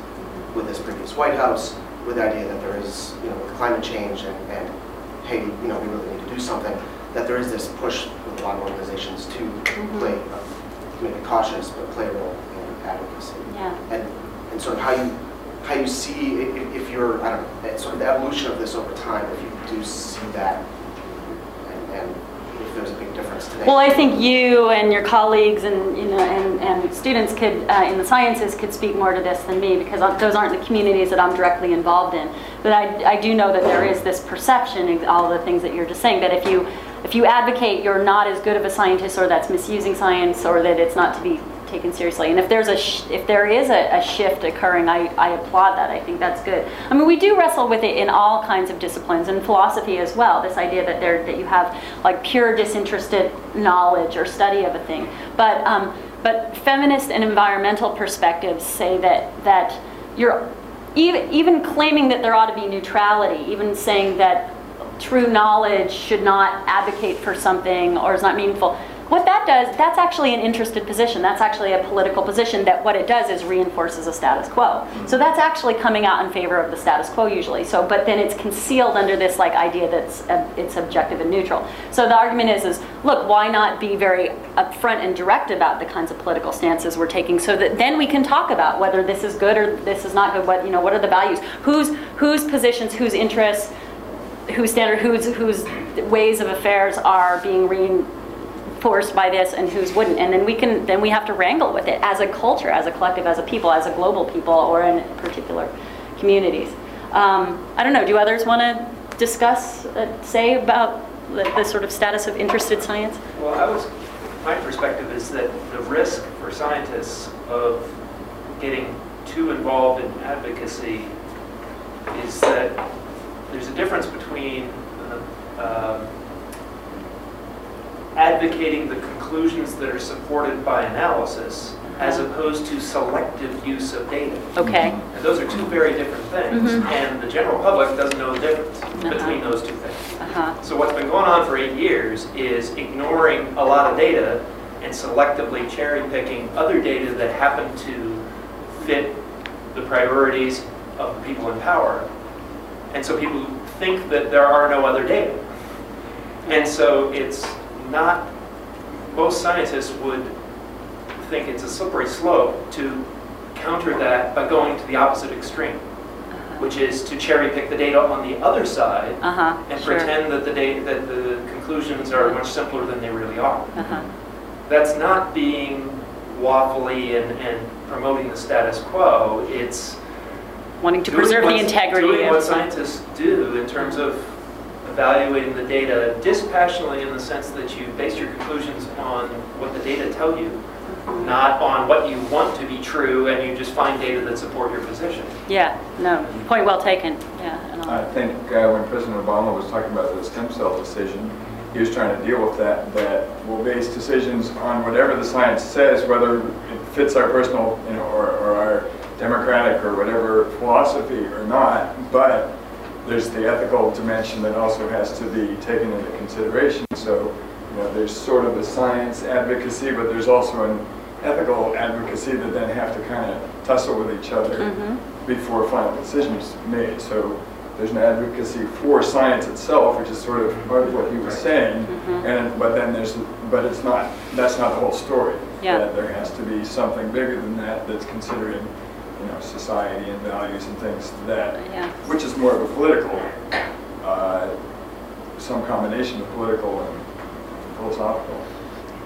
with this previous White House, with the idea that there is, you know, with climate change and, and hey, you know, we really need to do something, that there is this push with a lot of organizations to Mhm. play, uh, maybe cautious, but play a role in advocacy Yeah. and, and sort of how you, how you see, i- i- if you're, I don't know, sort of the evolution of this over time, if you do see that, and, if there's a big difference today. Well, I think you and your colleagues and, you know, and, and students could, uh, in the sciences could speak more to this than me because those aren't the communities that I'm directly involved in. But I, I do know that there is this perception, all the things that you're just saying, that if you, if you advocate you're not as good of a scientist or that's misusing science or that it's not to be taken seriously. And if there's a, sh- if there is a, a shift occurring, I, I applaud that. I think that's good. I mean, we do wrestle with it in all kinds of disciplines and philosophy as well. This idea that there, that you have like pure disinterested knowledge or study of a thing. But, um, but feminist and environmental perspectives say that, that you're, even, even claiming that there ought to be neutrality, even saying that true knowledge should not advocate for something or is not meaningful. What that does, that's actually an interested position. That's actually a political position that what it does is reinforces a status quo. So that's actually coming out in favor of the status quo usually. So, but then it's concealed under this like idea that's uh, it's objective and neutral. So the argument is, is look, why not be very upfront and direct about the kinds of political stances we're taking, so that then we can talk about whether this is good or this is not good. What you know, what are the values? Whose whose positions, whose interests whose standard, whose, whose ways of affairs are being reinforced by this and whose wouldn't. And then we can, then we have to wrangle with it as a culture, as a collective, as a people, as a global people, or in particular communities. Um, I don't know, do others want to discuss, uh, say about the, the sort of status of interested science? Well, I was, my perspective is that the risk for scientists of getting too involved in advocacy is that there's a difference between uh, um, advocating the conclusions that are supported by analysis as opposed to selective use of data. Okay, And those are two very different things, Mhm. and the general public doesn't know the difference Uh-huh. between those two things. uh-huh, So what's been going on for eight years is ignoring a lot of data and selectively cherry picking other data that happen to fit the priorities of the people in power. And so people think that there are no other data. And so it's not, most scientists would think it's a slippery slope to counter that by going to the opposite extreme, which is to cherry pick the data on the other side uh-huh, and sure. pretend that the data, that the conclusions are much simpler than they really are. Uh-huh, That's not being waffly and, and promoting the status quo. It's wanting to preserve the integrity Doing of what scientists do in terms of evaluating the data dispassionately in the sense that you base your conclusions on what the data tell you, not on what you want to be true and you just find data that support your position. Yeah, no, point well taken, yeah. and I'll- I think uh, when President Obama was talking about the stem cell decision, he was trying to deal with that, that we'll base decisions on whatever the science says, whether it fits our personal, you know, or, or our democratic or whatever philosophy or not, but there's the ethical dimension that also has to be taken into consideration. So, you know, there's sort of a science advocacy, but there's also an ethical advocacy that then have to kind of tussle with each other Mhm. before final decisions made. So there's an advocacy for science itself, which is sort of part of what he was saying. Mhm. And, but then there's, but it's not, that's not the whole story. Yeah. That There has to be something bigger than that that's considering, you know, society and values and things that, Yeah. which is more of a political, uh, some combination of political and philosophical.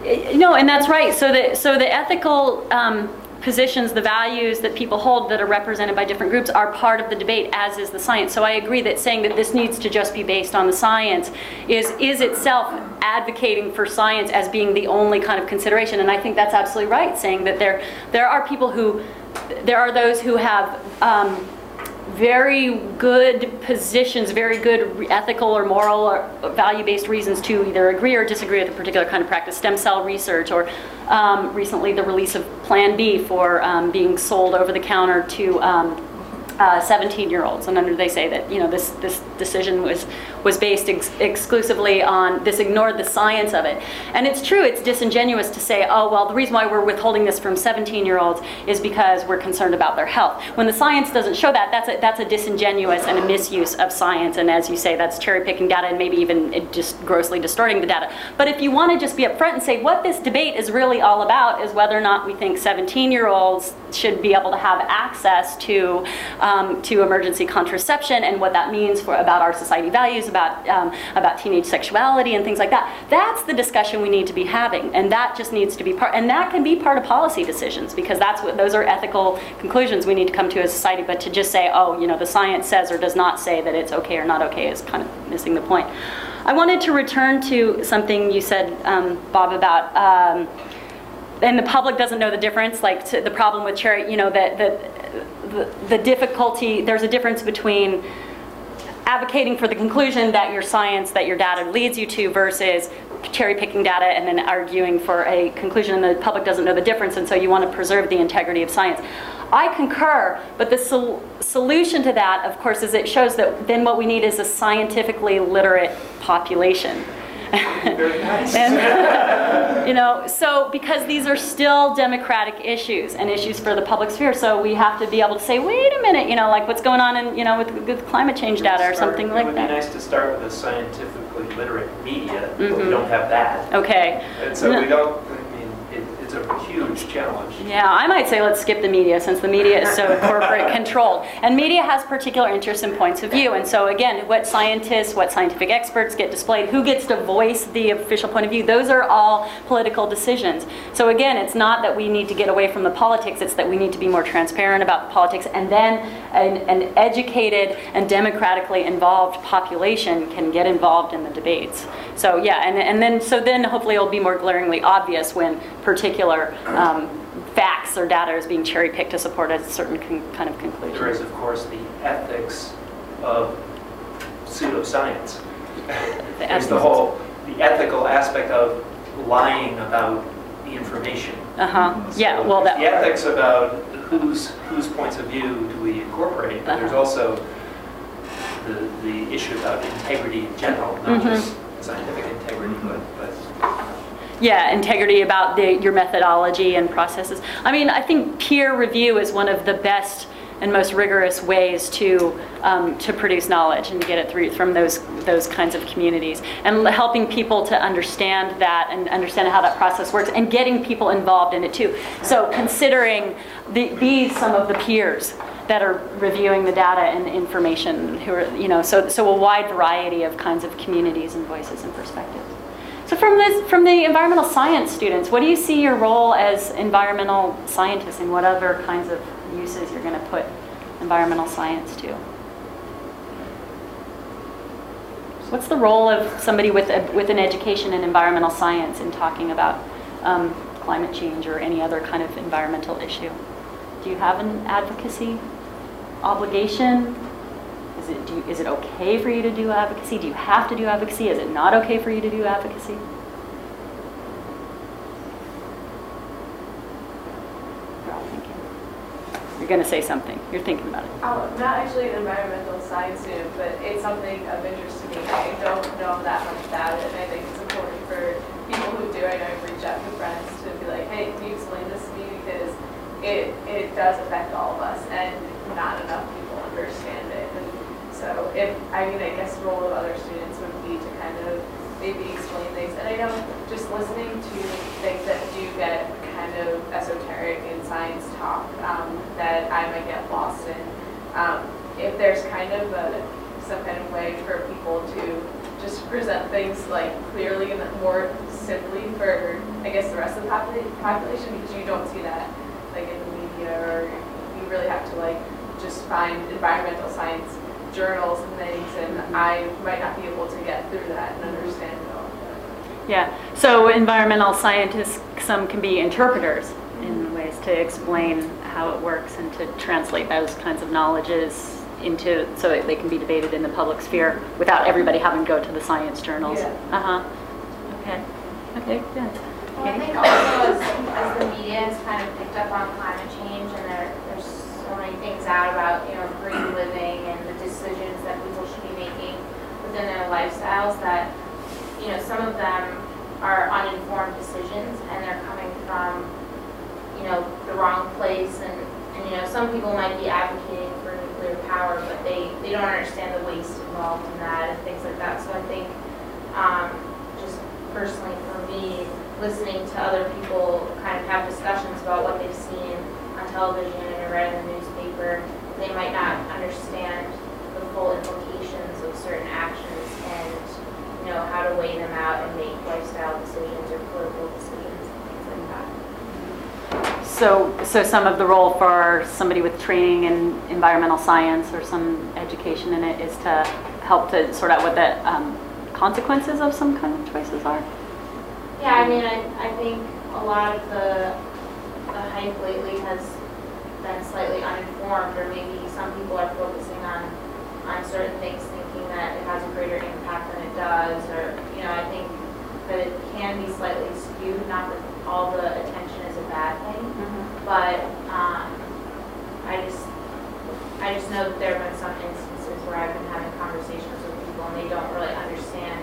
Eh, No, and that's right. So the, so the ethical um, positions, the values that people hold that are represented by different groups are part of the debate, as is the science. So I agree that saying that this needs to just be based on the science is, is itself advocating for science as being the only kind of consideration. And I think that's absolutely right, saying that there, there are people who, there are those who have um, very good positions, very good ethical or moral or value-based reasons to either agree or disagree with a particular kind of practice, stem cell research, or um, recently the release of Plan B for um, being sold over the counter to uh, 17-year-olds, and under they say that you know this this decision was was based ex- exclusively on this ignored the science of it, and it's true. It's disingenuous to say, oh well, the reason why we're withholding this from 17-year-olds is because we're concerned about their health. When the science doesn't show that, that's a, that's a disingenuous and a misuse of science, and as you say, that's cherry picking data and maybe even just grossly distorting the data. But if you want to just be upfront and say what this debate is really all about is whether or not we think 17-year-olds should be able to have access to um, to emergency contraception and what that means for about our society values, about um, about teenage sexuality and things like that. That's the discussion we need to be having, and that just needs to be part. And that can be part of policy decisions because that's what those are ethical conclusions we need to come to as a society. But to just say, oh, you know, the science says or does not say that it's okay or not okay is kind of missing the point. I wanted to return to something you said, um, Bob, about. Um, and the public doesn't know the difference, like the problem with cherry, you know, that the, the, the difficulty, there's a difference between advocating for the conclusion that your science, that your data leads you to versus cherry picking data and then arguing for a conclusion and the public doesn't know the difference and so you want to preserve the integrity of science. I concur, but the sol- solution to that, of course, is it shows that then what we need is a scientifically literate population. Very nice. And, you know, so because these are still democratic issues and issues for the public sphere, so we have to be able to say, wait a minute, you know, like what's going on in, you know, with, with climate change data or Start- something like that. It would be nice to start with a scientifically literate media, but Mhm. we don't have that. Okay. And so No. we don't, I mean, it- it's a huge challenge. Yeah, I might say let's skip the media since the media is so corporate controlled. And media has particular interests and points of view. And so again, what scientists, what scientific experts get displayed, who gets to voice the official point of view, those are all political decisions. So again, it's not that we need to get away from the politics, it's that we need to be more transparent about the politics and then an, an educated and democratically involved population can get involved in the debates. So yeah, and, and then so then hopefully it'll be more glaringly obvious when particular um, facts or data is being cherry picked to support a certain con- kind of conclusion. There is, of course, the ethics of pseudoscience. The There's the whole, the ethical aspect of lying about the information. Uh-huh, yeah, well, The ethics about whose, whose points of view do we incorporate, but there's Uh-huh. also the, the issue about integrity in general, not Mhm. just scientific integrity, but, but yeah, integrity about the, your methodology and processes. I mean, I think peer review is one of the best and most rigorous ways to, um, to produce knowledge and get it through from those, those kinds of communities. And helping people to understand that and understand how that process works and getting people involved in it too. So considering the, these some of the peers that are reviewing the data and the information who are, you know, so, so a wide variety of kinds of communities and voices and perspectives. So from this, from the environmental science students, what do you see your role as environmental scientists and what other kinds of uses you're going to put environmental science to? What's the role of somebody with, a, with an education in environmental science in talking about um, climate change or any other kind of environmental issue? Do you have an advocacy obligation? Is it, you, is it okay for you to do advocacy? Do you have to do advocacy? Is it not okay for you to do advocacy? You're all thinking. You're going to say something. You're thinking about it. I'm Um, not actually an environmental science student, but it's something of interest to me. I don't know that much about it, and I think it's important for people who do. I know I've reached out to friends to be like, hey, can you explain this to me? Because it, it does affect all of us, and not enough people understand it. So if, I mean, I guess role of other students would be to kind of maybe explain things. And I know just listening to things that do get kind of esoteric in science talk um, that I might get lost in. Um, if there's kind of a, some kind of way for people to just present things like clearly and more simply for, I guess, the rest of the popula- population, because you don't see that like in the media, or you really have to like just find environmental science journals and things, and I might not be able to get through that and understand it all. Yeah. So environmental scientists, some can be interpreters in ways to explain how it works and to translate those kinds of knowledges into, so that they can be debated in the public sphere without everybody having to go to the science journals. Yeah. Uh-huh. Okay. Okay, good. Well, I think also as, as the media has kind of picked up on climate change and there, there's so many things out about, you know, green living and the decisions that people should be making within their lifestyles that, you know, some of them are uninformed decisions and they're coming from, you know, the wrong place and, and, you know, some people might be advocating for nuclear power, but they, they don't understand the waste involved in that and things like that. So I think, um, just personally for me, listening to other people kind of have discussions about what they've seen on television and read in the newspaper, they might not understand the full implications of certain actions know, how to weigh them out and make lifestyle decisions or political decisions, things like that. So, so some of the role for somebody with training in environmental science or some education in it is to help to sort out what the um, consequences of some kind of choices are? Yeah, I mean, I, I think a lot of the, the hype lately has been slightly uninformed, or maybe some people are focusing on, on certain things, thinking that it has a greater impact than it does, or, you know, I think that it can be slightly skewed, not that all the attention is a bad thing, but, um, I just, I just know that there have been some instances where I've been having conversations with people and they don't really understand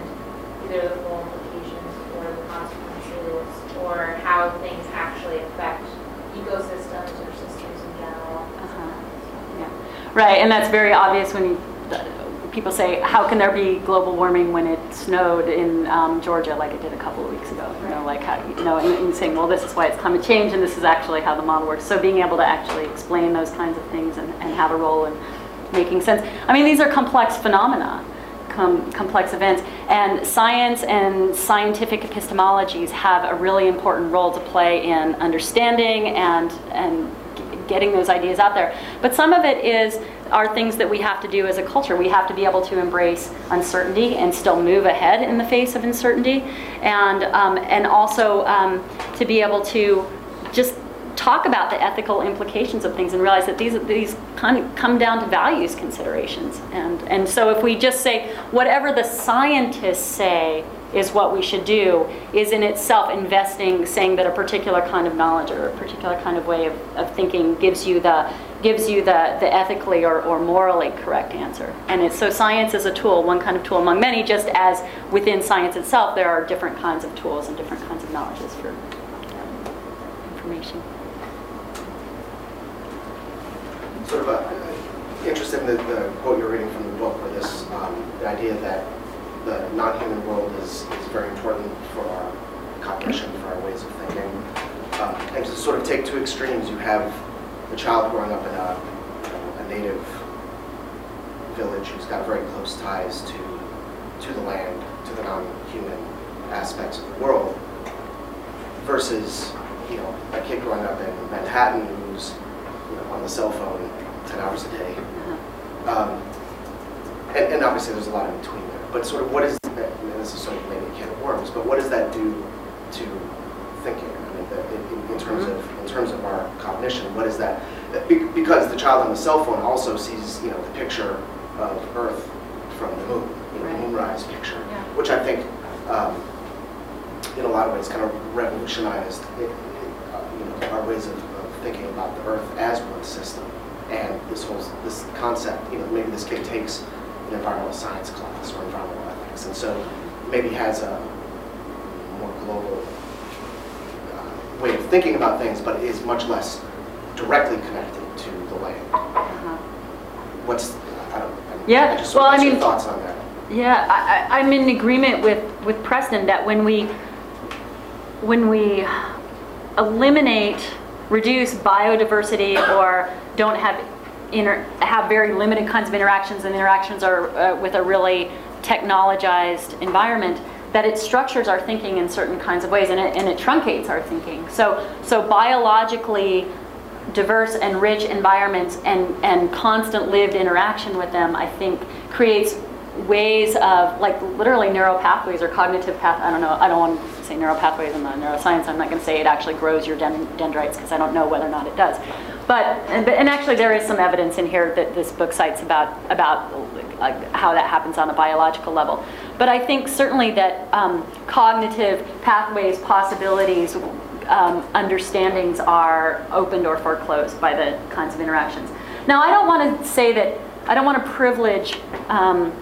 either the full implications or the consequences or how things actually affect ecosystems or systems in general. Uh-huh. Yeah. Right, and that's very obvious when you, people say, how can there be global warming when it snowed in um, Georgia like it did a couple of weeks ago? You know, like how, you know, and, and saying, well, this is why it's climate change and this is actually how the model works. So being able to actually explain those kinds of things and, and have a role in making sense. I mean, these are complex phenomena. Com- complex events and science and scientific epistemologies have a really important role to play in understanding and and getting those ideas out there. But some of it is are things that we have to do as a culture. We have to be able to embrace uncertainty and still move ahead in the face of uncertainty. And um, and also um, to be able to just talk about the ethical implications of things and realize that these these kind of come down to values considerations. And and so if we just say whatever the scientists say is what we should do is in itself investing saying that a particular kind of knowledge or a particular kind of way of, of thinking gives you the gives you the, the ethically or, or morally correct answer. And it's so science is a tool one kind of tool among many just as within science itself there are different kinds of tools and different kinds of knowledges for um, information. Sort of uh, interested in the, the quote you're reading from the book, or this um, the idea that the non-human world is, is very important for our cognition, for our ways of thinking. Uh, and to sort of take two extremes, you have the child growing up in a, you know, a native village who's got very close ties to to the land, to the non-human aspects of the world, versus you know a kid growing up in Manhattan who's you know, on the cell phone 10 hours a day. Um, and, and obviously there's a lot in between. But sort of what is that, and this is sort of maybe a can of worms, but what does that do to thinking? I mean, the, in, in terms of in terms of our cognition, what is that? Because the child on the cell phone also sees, you know, the picture of Earth from the moon, you know, Right. the moonrise picture, Yeah. which I think, um, in a lot of ways, kind of revolutionized, it, it, uh, you know, our ways of, of thinking about the Earth as one system. And this whole this concept, you know, maybe this kid takes an environmental science class or environmental ethics, and so maybe has a more global uh, way of thinking about things, but is much less directly connected to the land. Uh-huh. What's I don't. Yeah, I just well, I mean- thoughts on that. Yeah, I, I- I'm in agreement with, with Preston that when we, when we eliminate, reduce biodiversity or don't have inter, have very limited kinds of interactions and interactions are uh, with a really technologized environment, that it structures our thinking in certain kinds of ways and it, and it truncates our thinking. So, so biologically diverse and rich environments and, and constant lived interaction with them, I think creates ways of like literally neural pathways or cognitive path. I don't know. I don't want to say neural pathways in the neuroscience. I'm not going to say it actually grows your den- dendrites because I don't know whether or not it does. But, and and actually, there is some evidence in here that this book cites about, about uh, how that happens on a biological level. But I think certainly that um, cognitive pathways, possibilities, um, understandings are opened or foreclosed by the kinds of interactions. Now, I don't want to say that, I don't want to privilege um,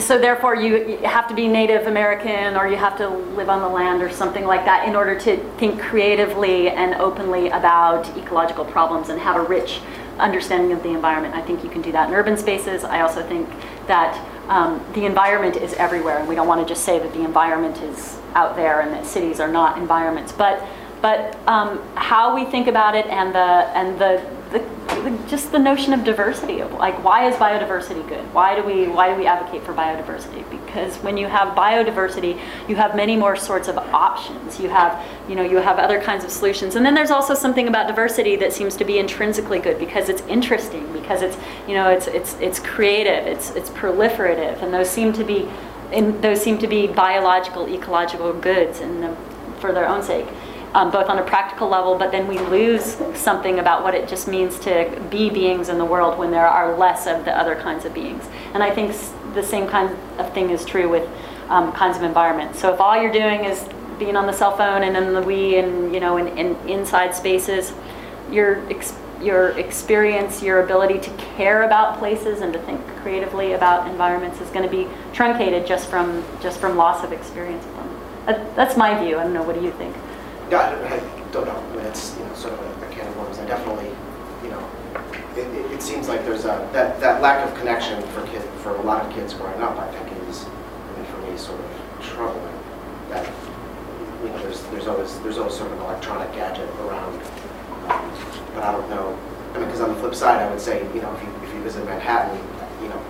so therefore, you have to be Native American or you have to live on the land or something like that in order to think creatively and openly about ecological problems and have a rich understanding of the environment. I think you can do that in urban spaces. I also think that um, the environment is everywhere, and we don't want to just say that the environment is out there and that cities are not environments. But but um, how we think about it and the and the, the, the just the notion of diversity of like why is biodiversity good? Why do we why do we advocate for biodiversity? Because when you have biodiversity, you have many more sorts of options. You have you know you have other kinds of solutions, and then there's also something about diversity that seems to be intrinsically good because it's interesting, because it's you know it's it's it's creative, it's it's proliferative, and those seem to be and those seem to be biological ecological goods and for their own sake um, both on a practical level, but then we lose something about what it just means to be beings in the world when there are less of the other kinds of beings. And I think the same kind of thing is true with um, kinds of environments. So if all you're doing is being on the cell phone and in the Wii and you know in, in inside spaces, your ex- your experience, your ability to care about places and to think creatively about environments is going to be truncated just from just from loss of experience. That, that's my view. I don't know. What do you think? Yeah, I I don't know, I mean, it's, you know, sort of a a can of worms, I definitely, you know, it, it, it seems like there's a, that, that lack of connection for kid, for a lot of kids growing up, I think is, I mean, for me, sort of troubling, that, you know, there's, there's always, there's always sort of an electronic gadget around, um, but I don't know, I mean, because on the flip side, I would say, you know, if you, if you visit Manhattan, you know,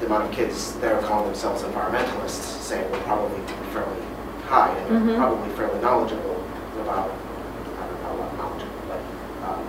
the amount of kids there calling themselves environmentalists, saying we're probably fairly high, and Mhm. probably fairly knowledgeable about, I don't know, a lot but, um,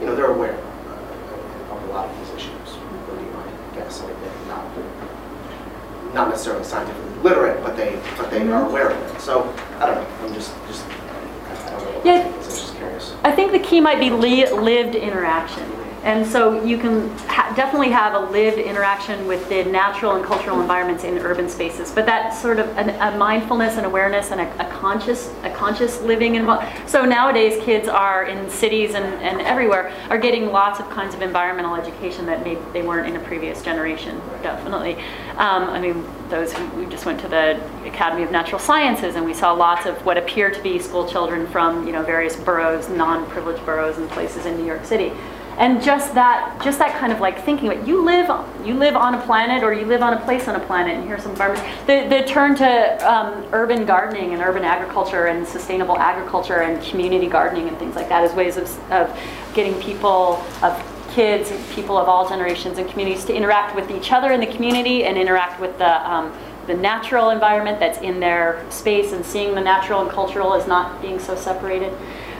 you know, they're aware of a lot of these issues, be my guess, I mean, they're not, not necessarily scientifically literate, but they, but they are Mhm. aware of it, so, I don't know, I'm just, just, I don't know what Yeah. my take is, I'm just curious. I think the key might be li- lived interaction. And so you can ha- definitely have a lived interaction with the natural and cultural environments in urban spaces, but that sort of an, a mindfulness and awareness and a, a conscious, a conscious living involved. So nowadays, kids are in cities and, and everywhere are getting lots of kinds of environmental education that maybe they weren't in a previous generation. Definitely. Um, I mean, those who we just went to the Academy of Natural Sciences and we saw lots of what appear to be school children from you know various boroughs, non-privileged boroughs and places in New York City. And just that, just that kind of like thinking, but you live, you live on a planet, or you live on a place on a planet, and here's some farmers The, the turn to um, urban gardening and urban agriculture and sustainable agriculture and community gardening and things like that as ways of, of getting people, of kids, people of all generations and communities to interact with each other in the community and interact with the, um, the natural environment that's in their space and seeing the natural and cultural as not being so separated.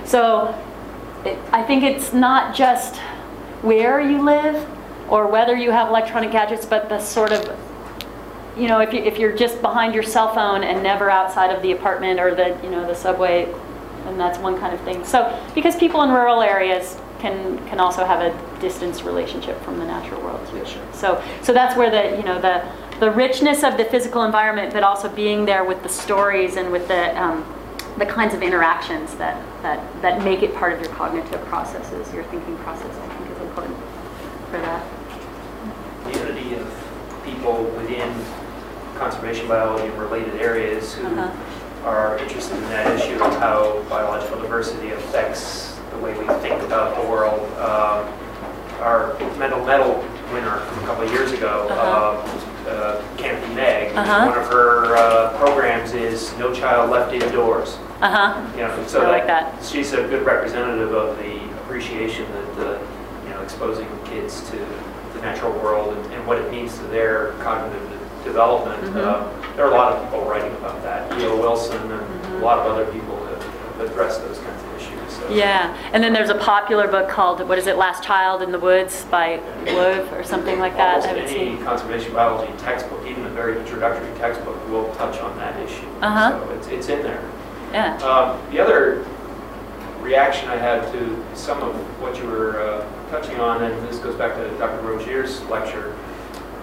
So it, I think it's not just where you live or whether you have electronic gadgets, but the sort of, you know, if, you, if you're just behind your cell phone and never outside of the apartment or the, you know, the subway, and that's one kind of thing. So, because people in rural areas can, can also have a distance relationship from the natural world too. Yeah, sure. So, so that's where the, you know, the, the richness of the physical environment, but also being there with the stories and with the, um, the kinds of interactions that, that, that make it part of your cognitive processes, your thinking process, I think is important for that. The unity of people within conservation biology and related areas who Uh-huh. are interested in that issue of how biological diversity affects the way we think about the world. Um, Our mental medal winner from a couple of years ago, Uh-huh. uh, uh, Kathy Meg, Uh-huh. one of her uh, programs is No Child Left Indoors. Uh-huh. You know, so I like that. She's a good representative of the appreciation that the, you know, exposing kids to the natural world and, and what it means to their cognitive de- development. Mhm. Uh, there are a lot of people writing about that. E.O. Wilson and Mhm. a lot of other people have, have addressed those kinds of issues. So. Yeah, and then there's a popular book called, what is it, Last Child in the Woods by Wood or something like that. Almost I any seen. conservation biology textbook, even a very introductory textbook, will touch on that issue. Uh-huh. So it's, it's in there. Yeah. Um, The other reaction I had to some of what you were uh, touching on, and this goes back to Dr. Rozier's lecture,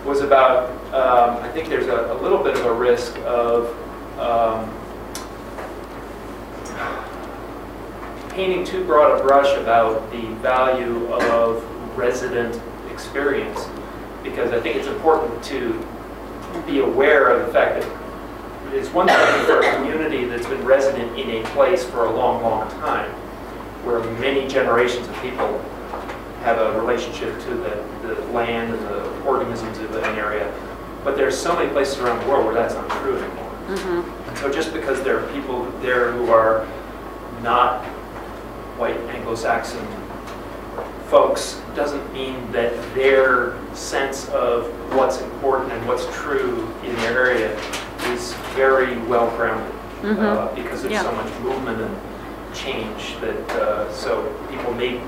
was about, um, I think there's a a little bit of a risk of um, painting too broad a brush about the value of resident experience, because I think it's important to be aware of the fact that it's one thing for a community that's been resident in a place for a long, long time, where many generations of people have a relationship to the, the land and the organisms of an area. But there's so many places around the world where that's not true anymore. Mhm. So just because there are people there who are not white Anglo-Saxon folks, doesn't mean that their sense of what's important and what's true in their area is very well grounded. uh, Because there's so much movement and change that, uh, so people may,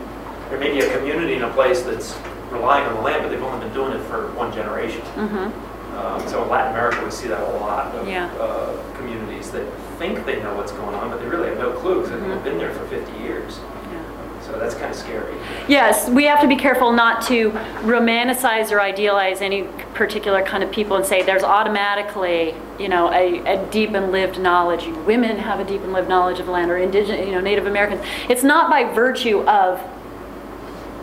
there may be a community in a place that's relying on the land, but they've only been doing it for one generation. Mhm. Um, So in Latin America, we see that a lot of Yeah. uh, communities that think they know what's going on, but they really have no clue because Mm-hmm. they've been there for 50 years. That's kind of scary. Yes, we have to be careful not to romanticize or idealize any particular kind of people and say there's automatically, you know, a, a deep and lived knowledge. Women have a deep and lived knowledge of land or indigenous, you know, Native Americans. It's not by virtue of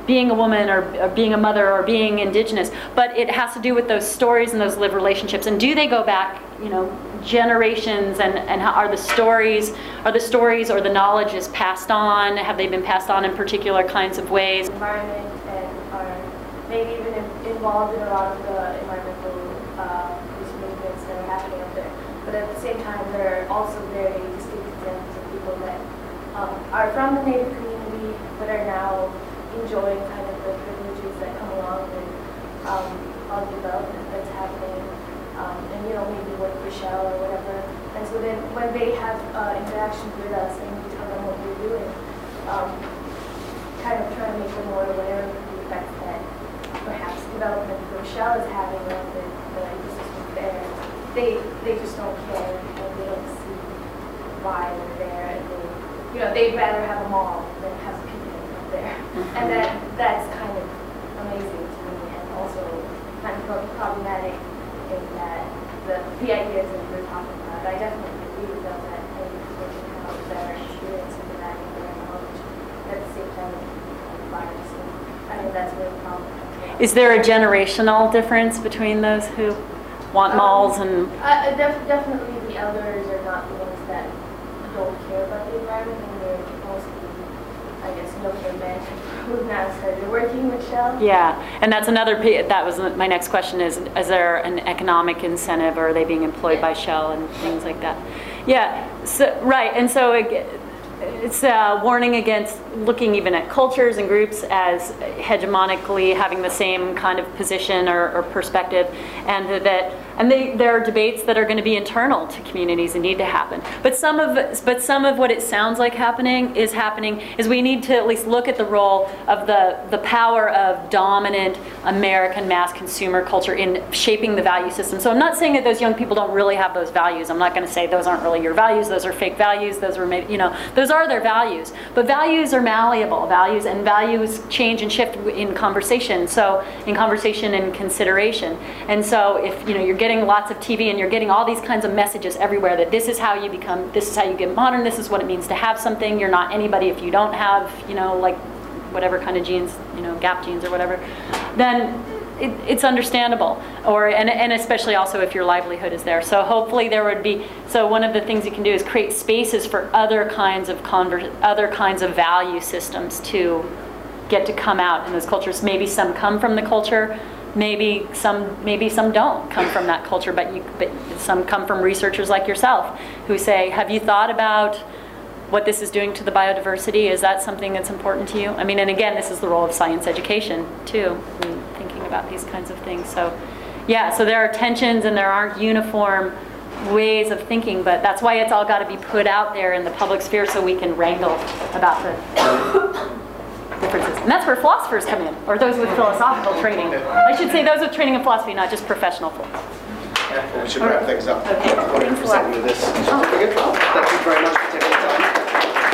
being a woman or, or being a mother or being indigenous, but it has to do with those stories and those lived relationships. And do they go back, you know, generations and, and how are the stories, are the stories or the knowledge is passed on? Have they been passed on in particular kinds of ways? environment and are maybe even involved in a lot of the environmental uh, movements that are happening up there. But at the same time, there are also very distinct examples of people that um, are from the Native community but are now enjoying kind of the privileges that come along with um, all development that's happening. Um, and you know maybe work for Shell or whatever. And so then when they have uh, interactions with us and we tell them what we're doing, um, kind of trying to make them more aware of the effects that perhaps development from Shell is having on the, the ecosystem there. They, they just don't care and they don't see why they're there and they, you know, they'd rather have a mall than have people up there. And that, that's kind of amazing to me and also kind of problematic in that the, the ideas that we're talking about, I definitely agree with that people can have a better experience in and their knowledge at the same time bias. I think that's the problem. Is there a generational difference between those who want malls and, Uh, uh, def- definitely the elders are not the ones that don't care about the environment and they're mostly, I guess, younger yeah, and that's another, that was my next question is, is there an economic incentive or are they being employed by Shell and things like that? Yeah, so, right, and so ag- it's a warning against looking even at cultures and groups as hegemonically having the same kind of position or, or perspective, and that and they, there are debates that are going to be internal to communities and need to happen. But some of but some of what it sounds like happening is happening is we need to at least look at the role of the the power of dominant American mass consumer culture in shaping the value system. So I'm not saying that those young people don't really have those values. I'm not going to say those aren't really your values. Those are fake values. Those are made, you know, those are their values. But values are malleable. Values and values change and shift in conversation. So in conversation and consideration. And so if you know you're getting lots of TV and you're getting all these kinds of messages everywhere that this is how you become, this is how you get modern. This is what it means to have something. You're not anybody if you don't have, you know, like whatever kind of jeans, you know, gap jeans or whatever, then it, it's understandable. Or and, and especially also if your livelihood is there. So hopefully there would be. So one of the things you can do is create spaces for other kinds of other kinds of value systems to get to come out in those cultures. Maybe some come from the culture. Maybe some, maybe some don't come from that culture, but you, but some come from researchers like yourself who say, "Have you thought about what this is doing to the biodiversity? Is that something that's important to you? I mean, and again, this is the role of science education too, in thinking about these kinds of things. So, yeah, so there are tensions and there aren't uniform ways of thinking, but that's why it's all got to be put out there in the public sphere so we can wrangle about the differences. And that's where philosophers come in, or those with philosophical training. I should say those with training in philosophy, not just professional philosophy. Well, we should wrap things up. Okay, I'm going to thanks a lot. this certificate. Thank you very much for taking the time.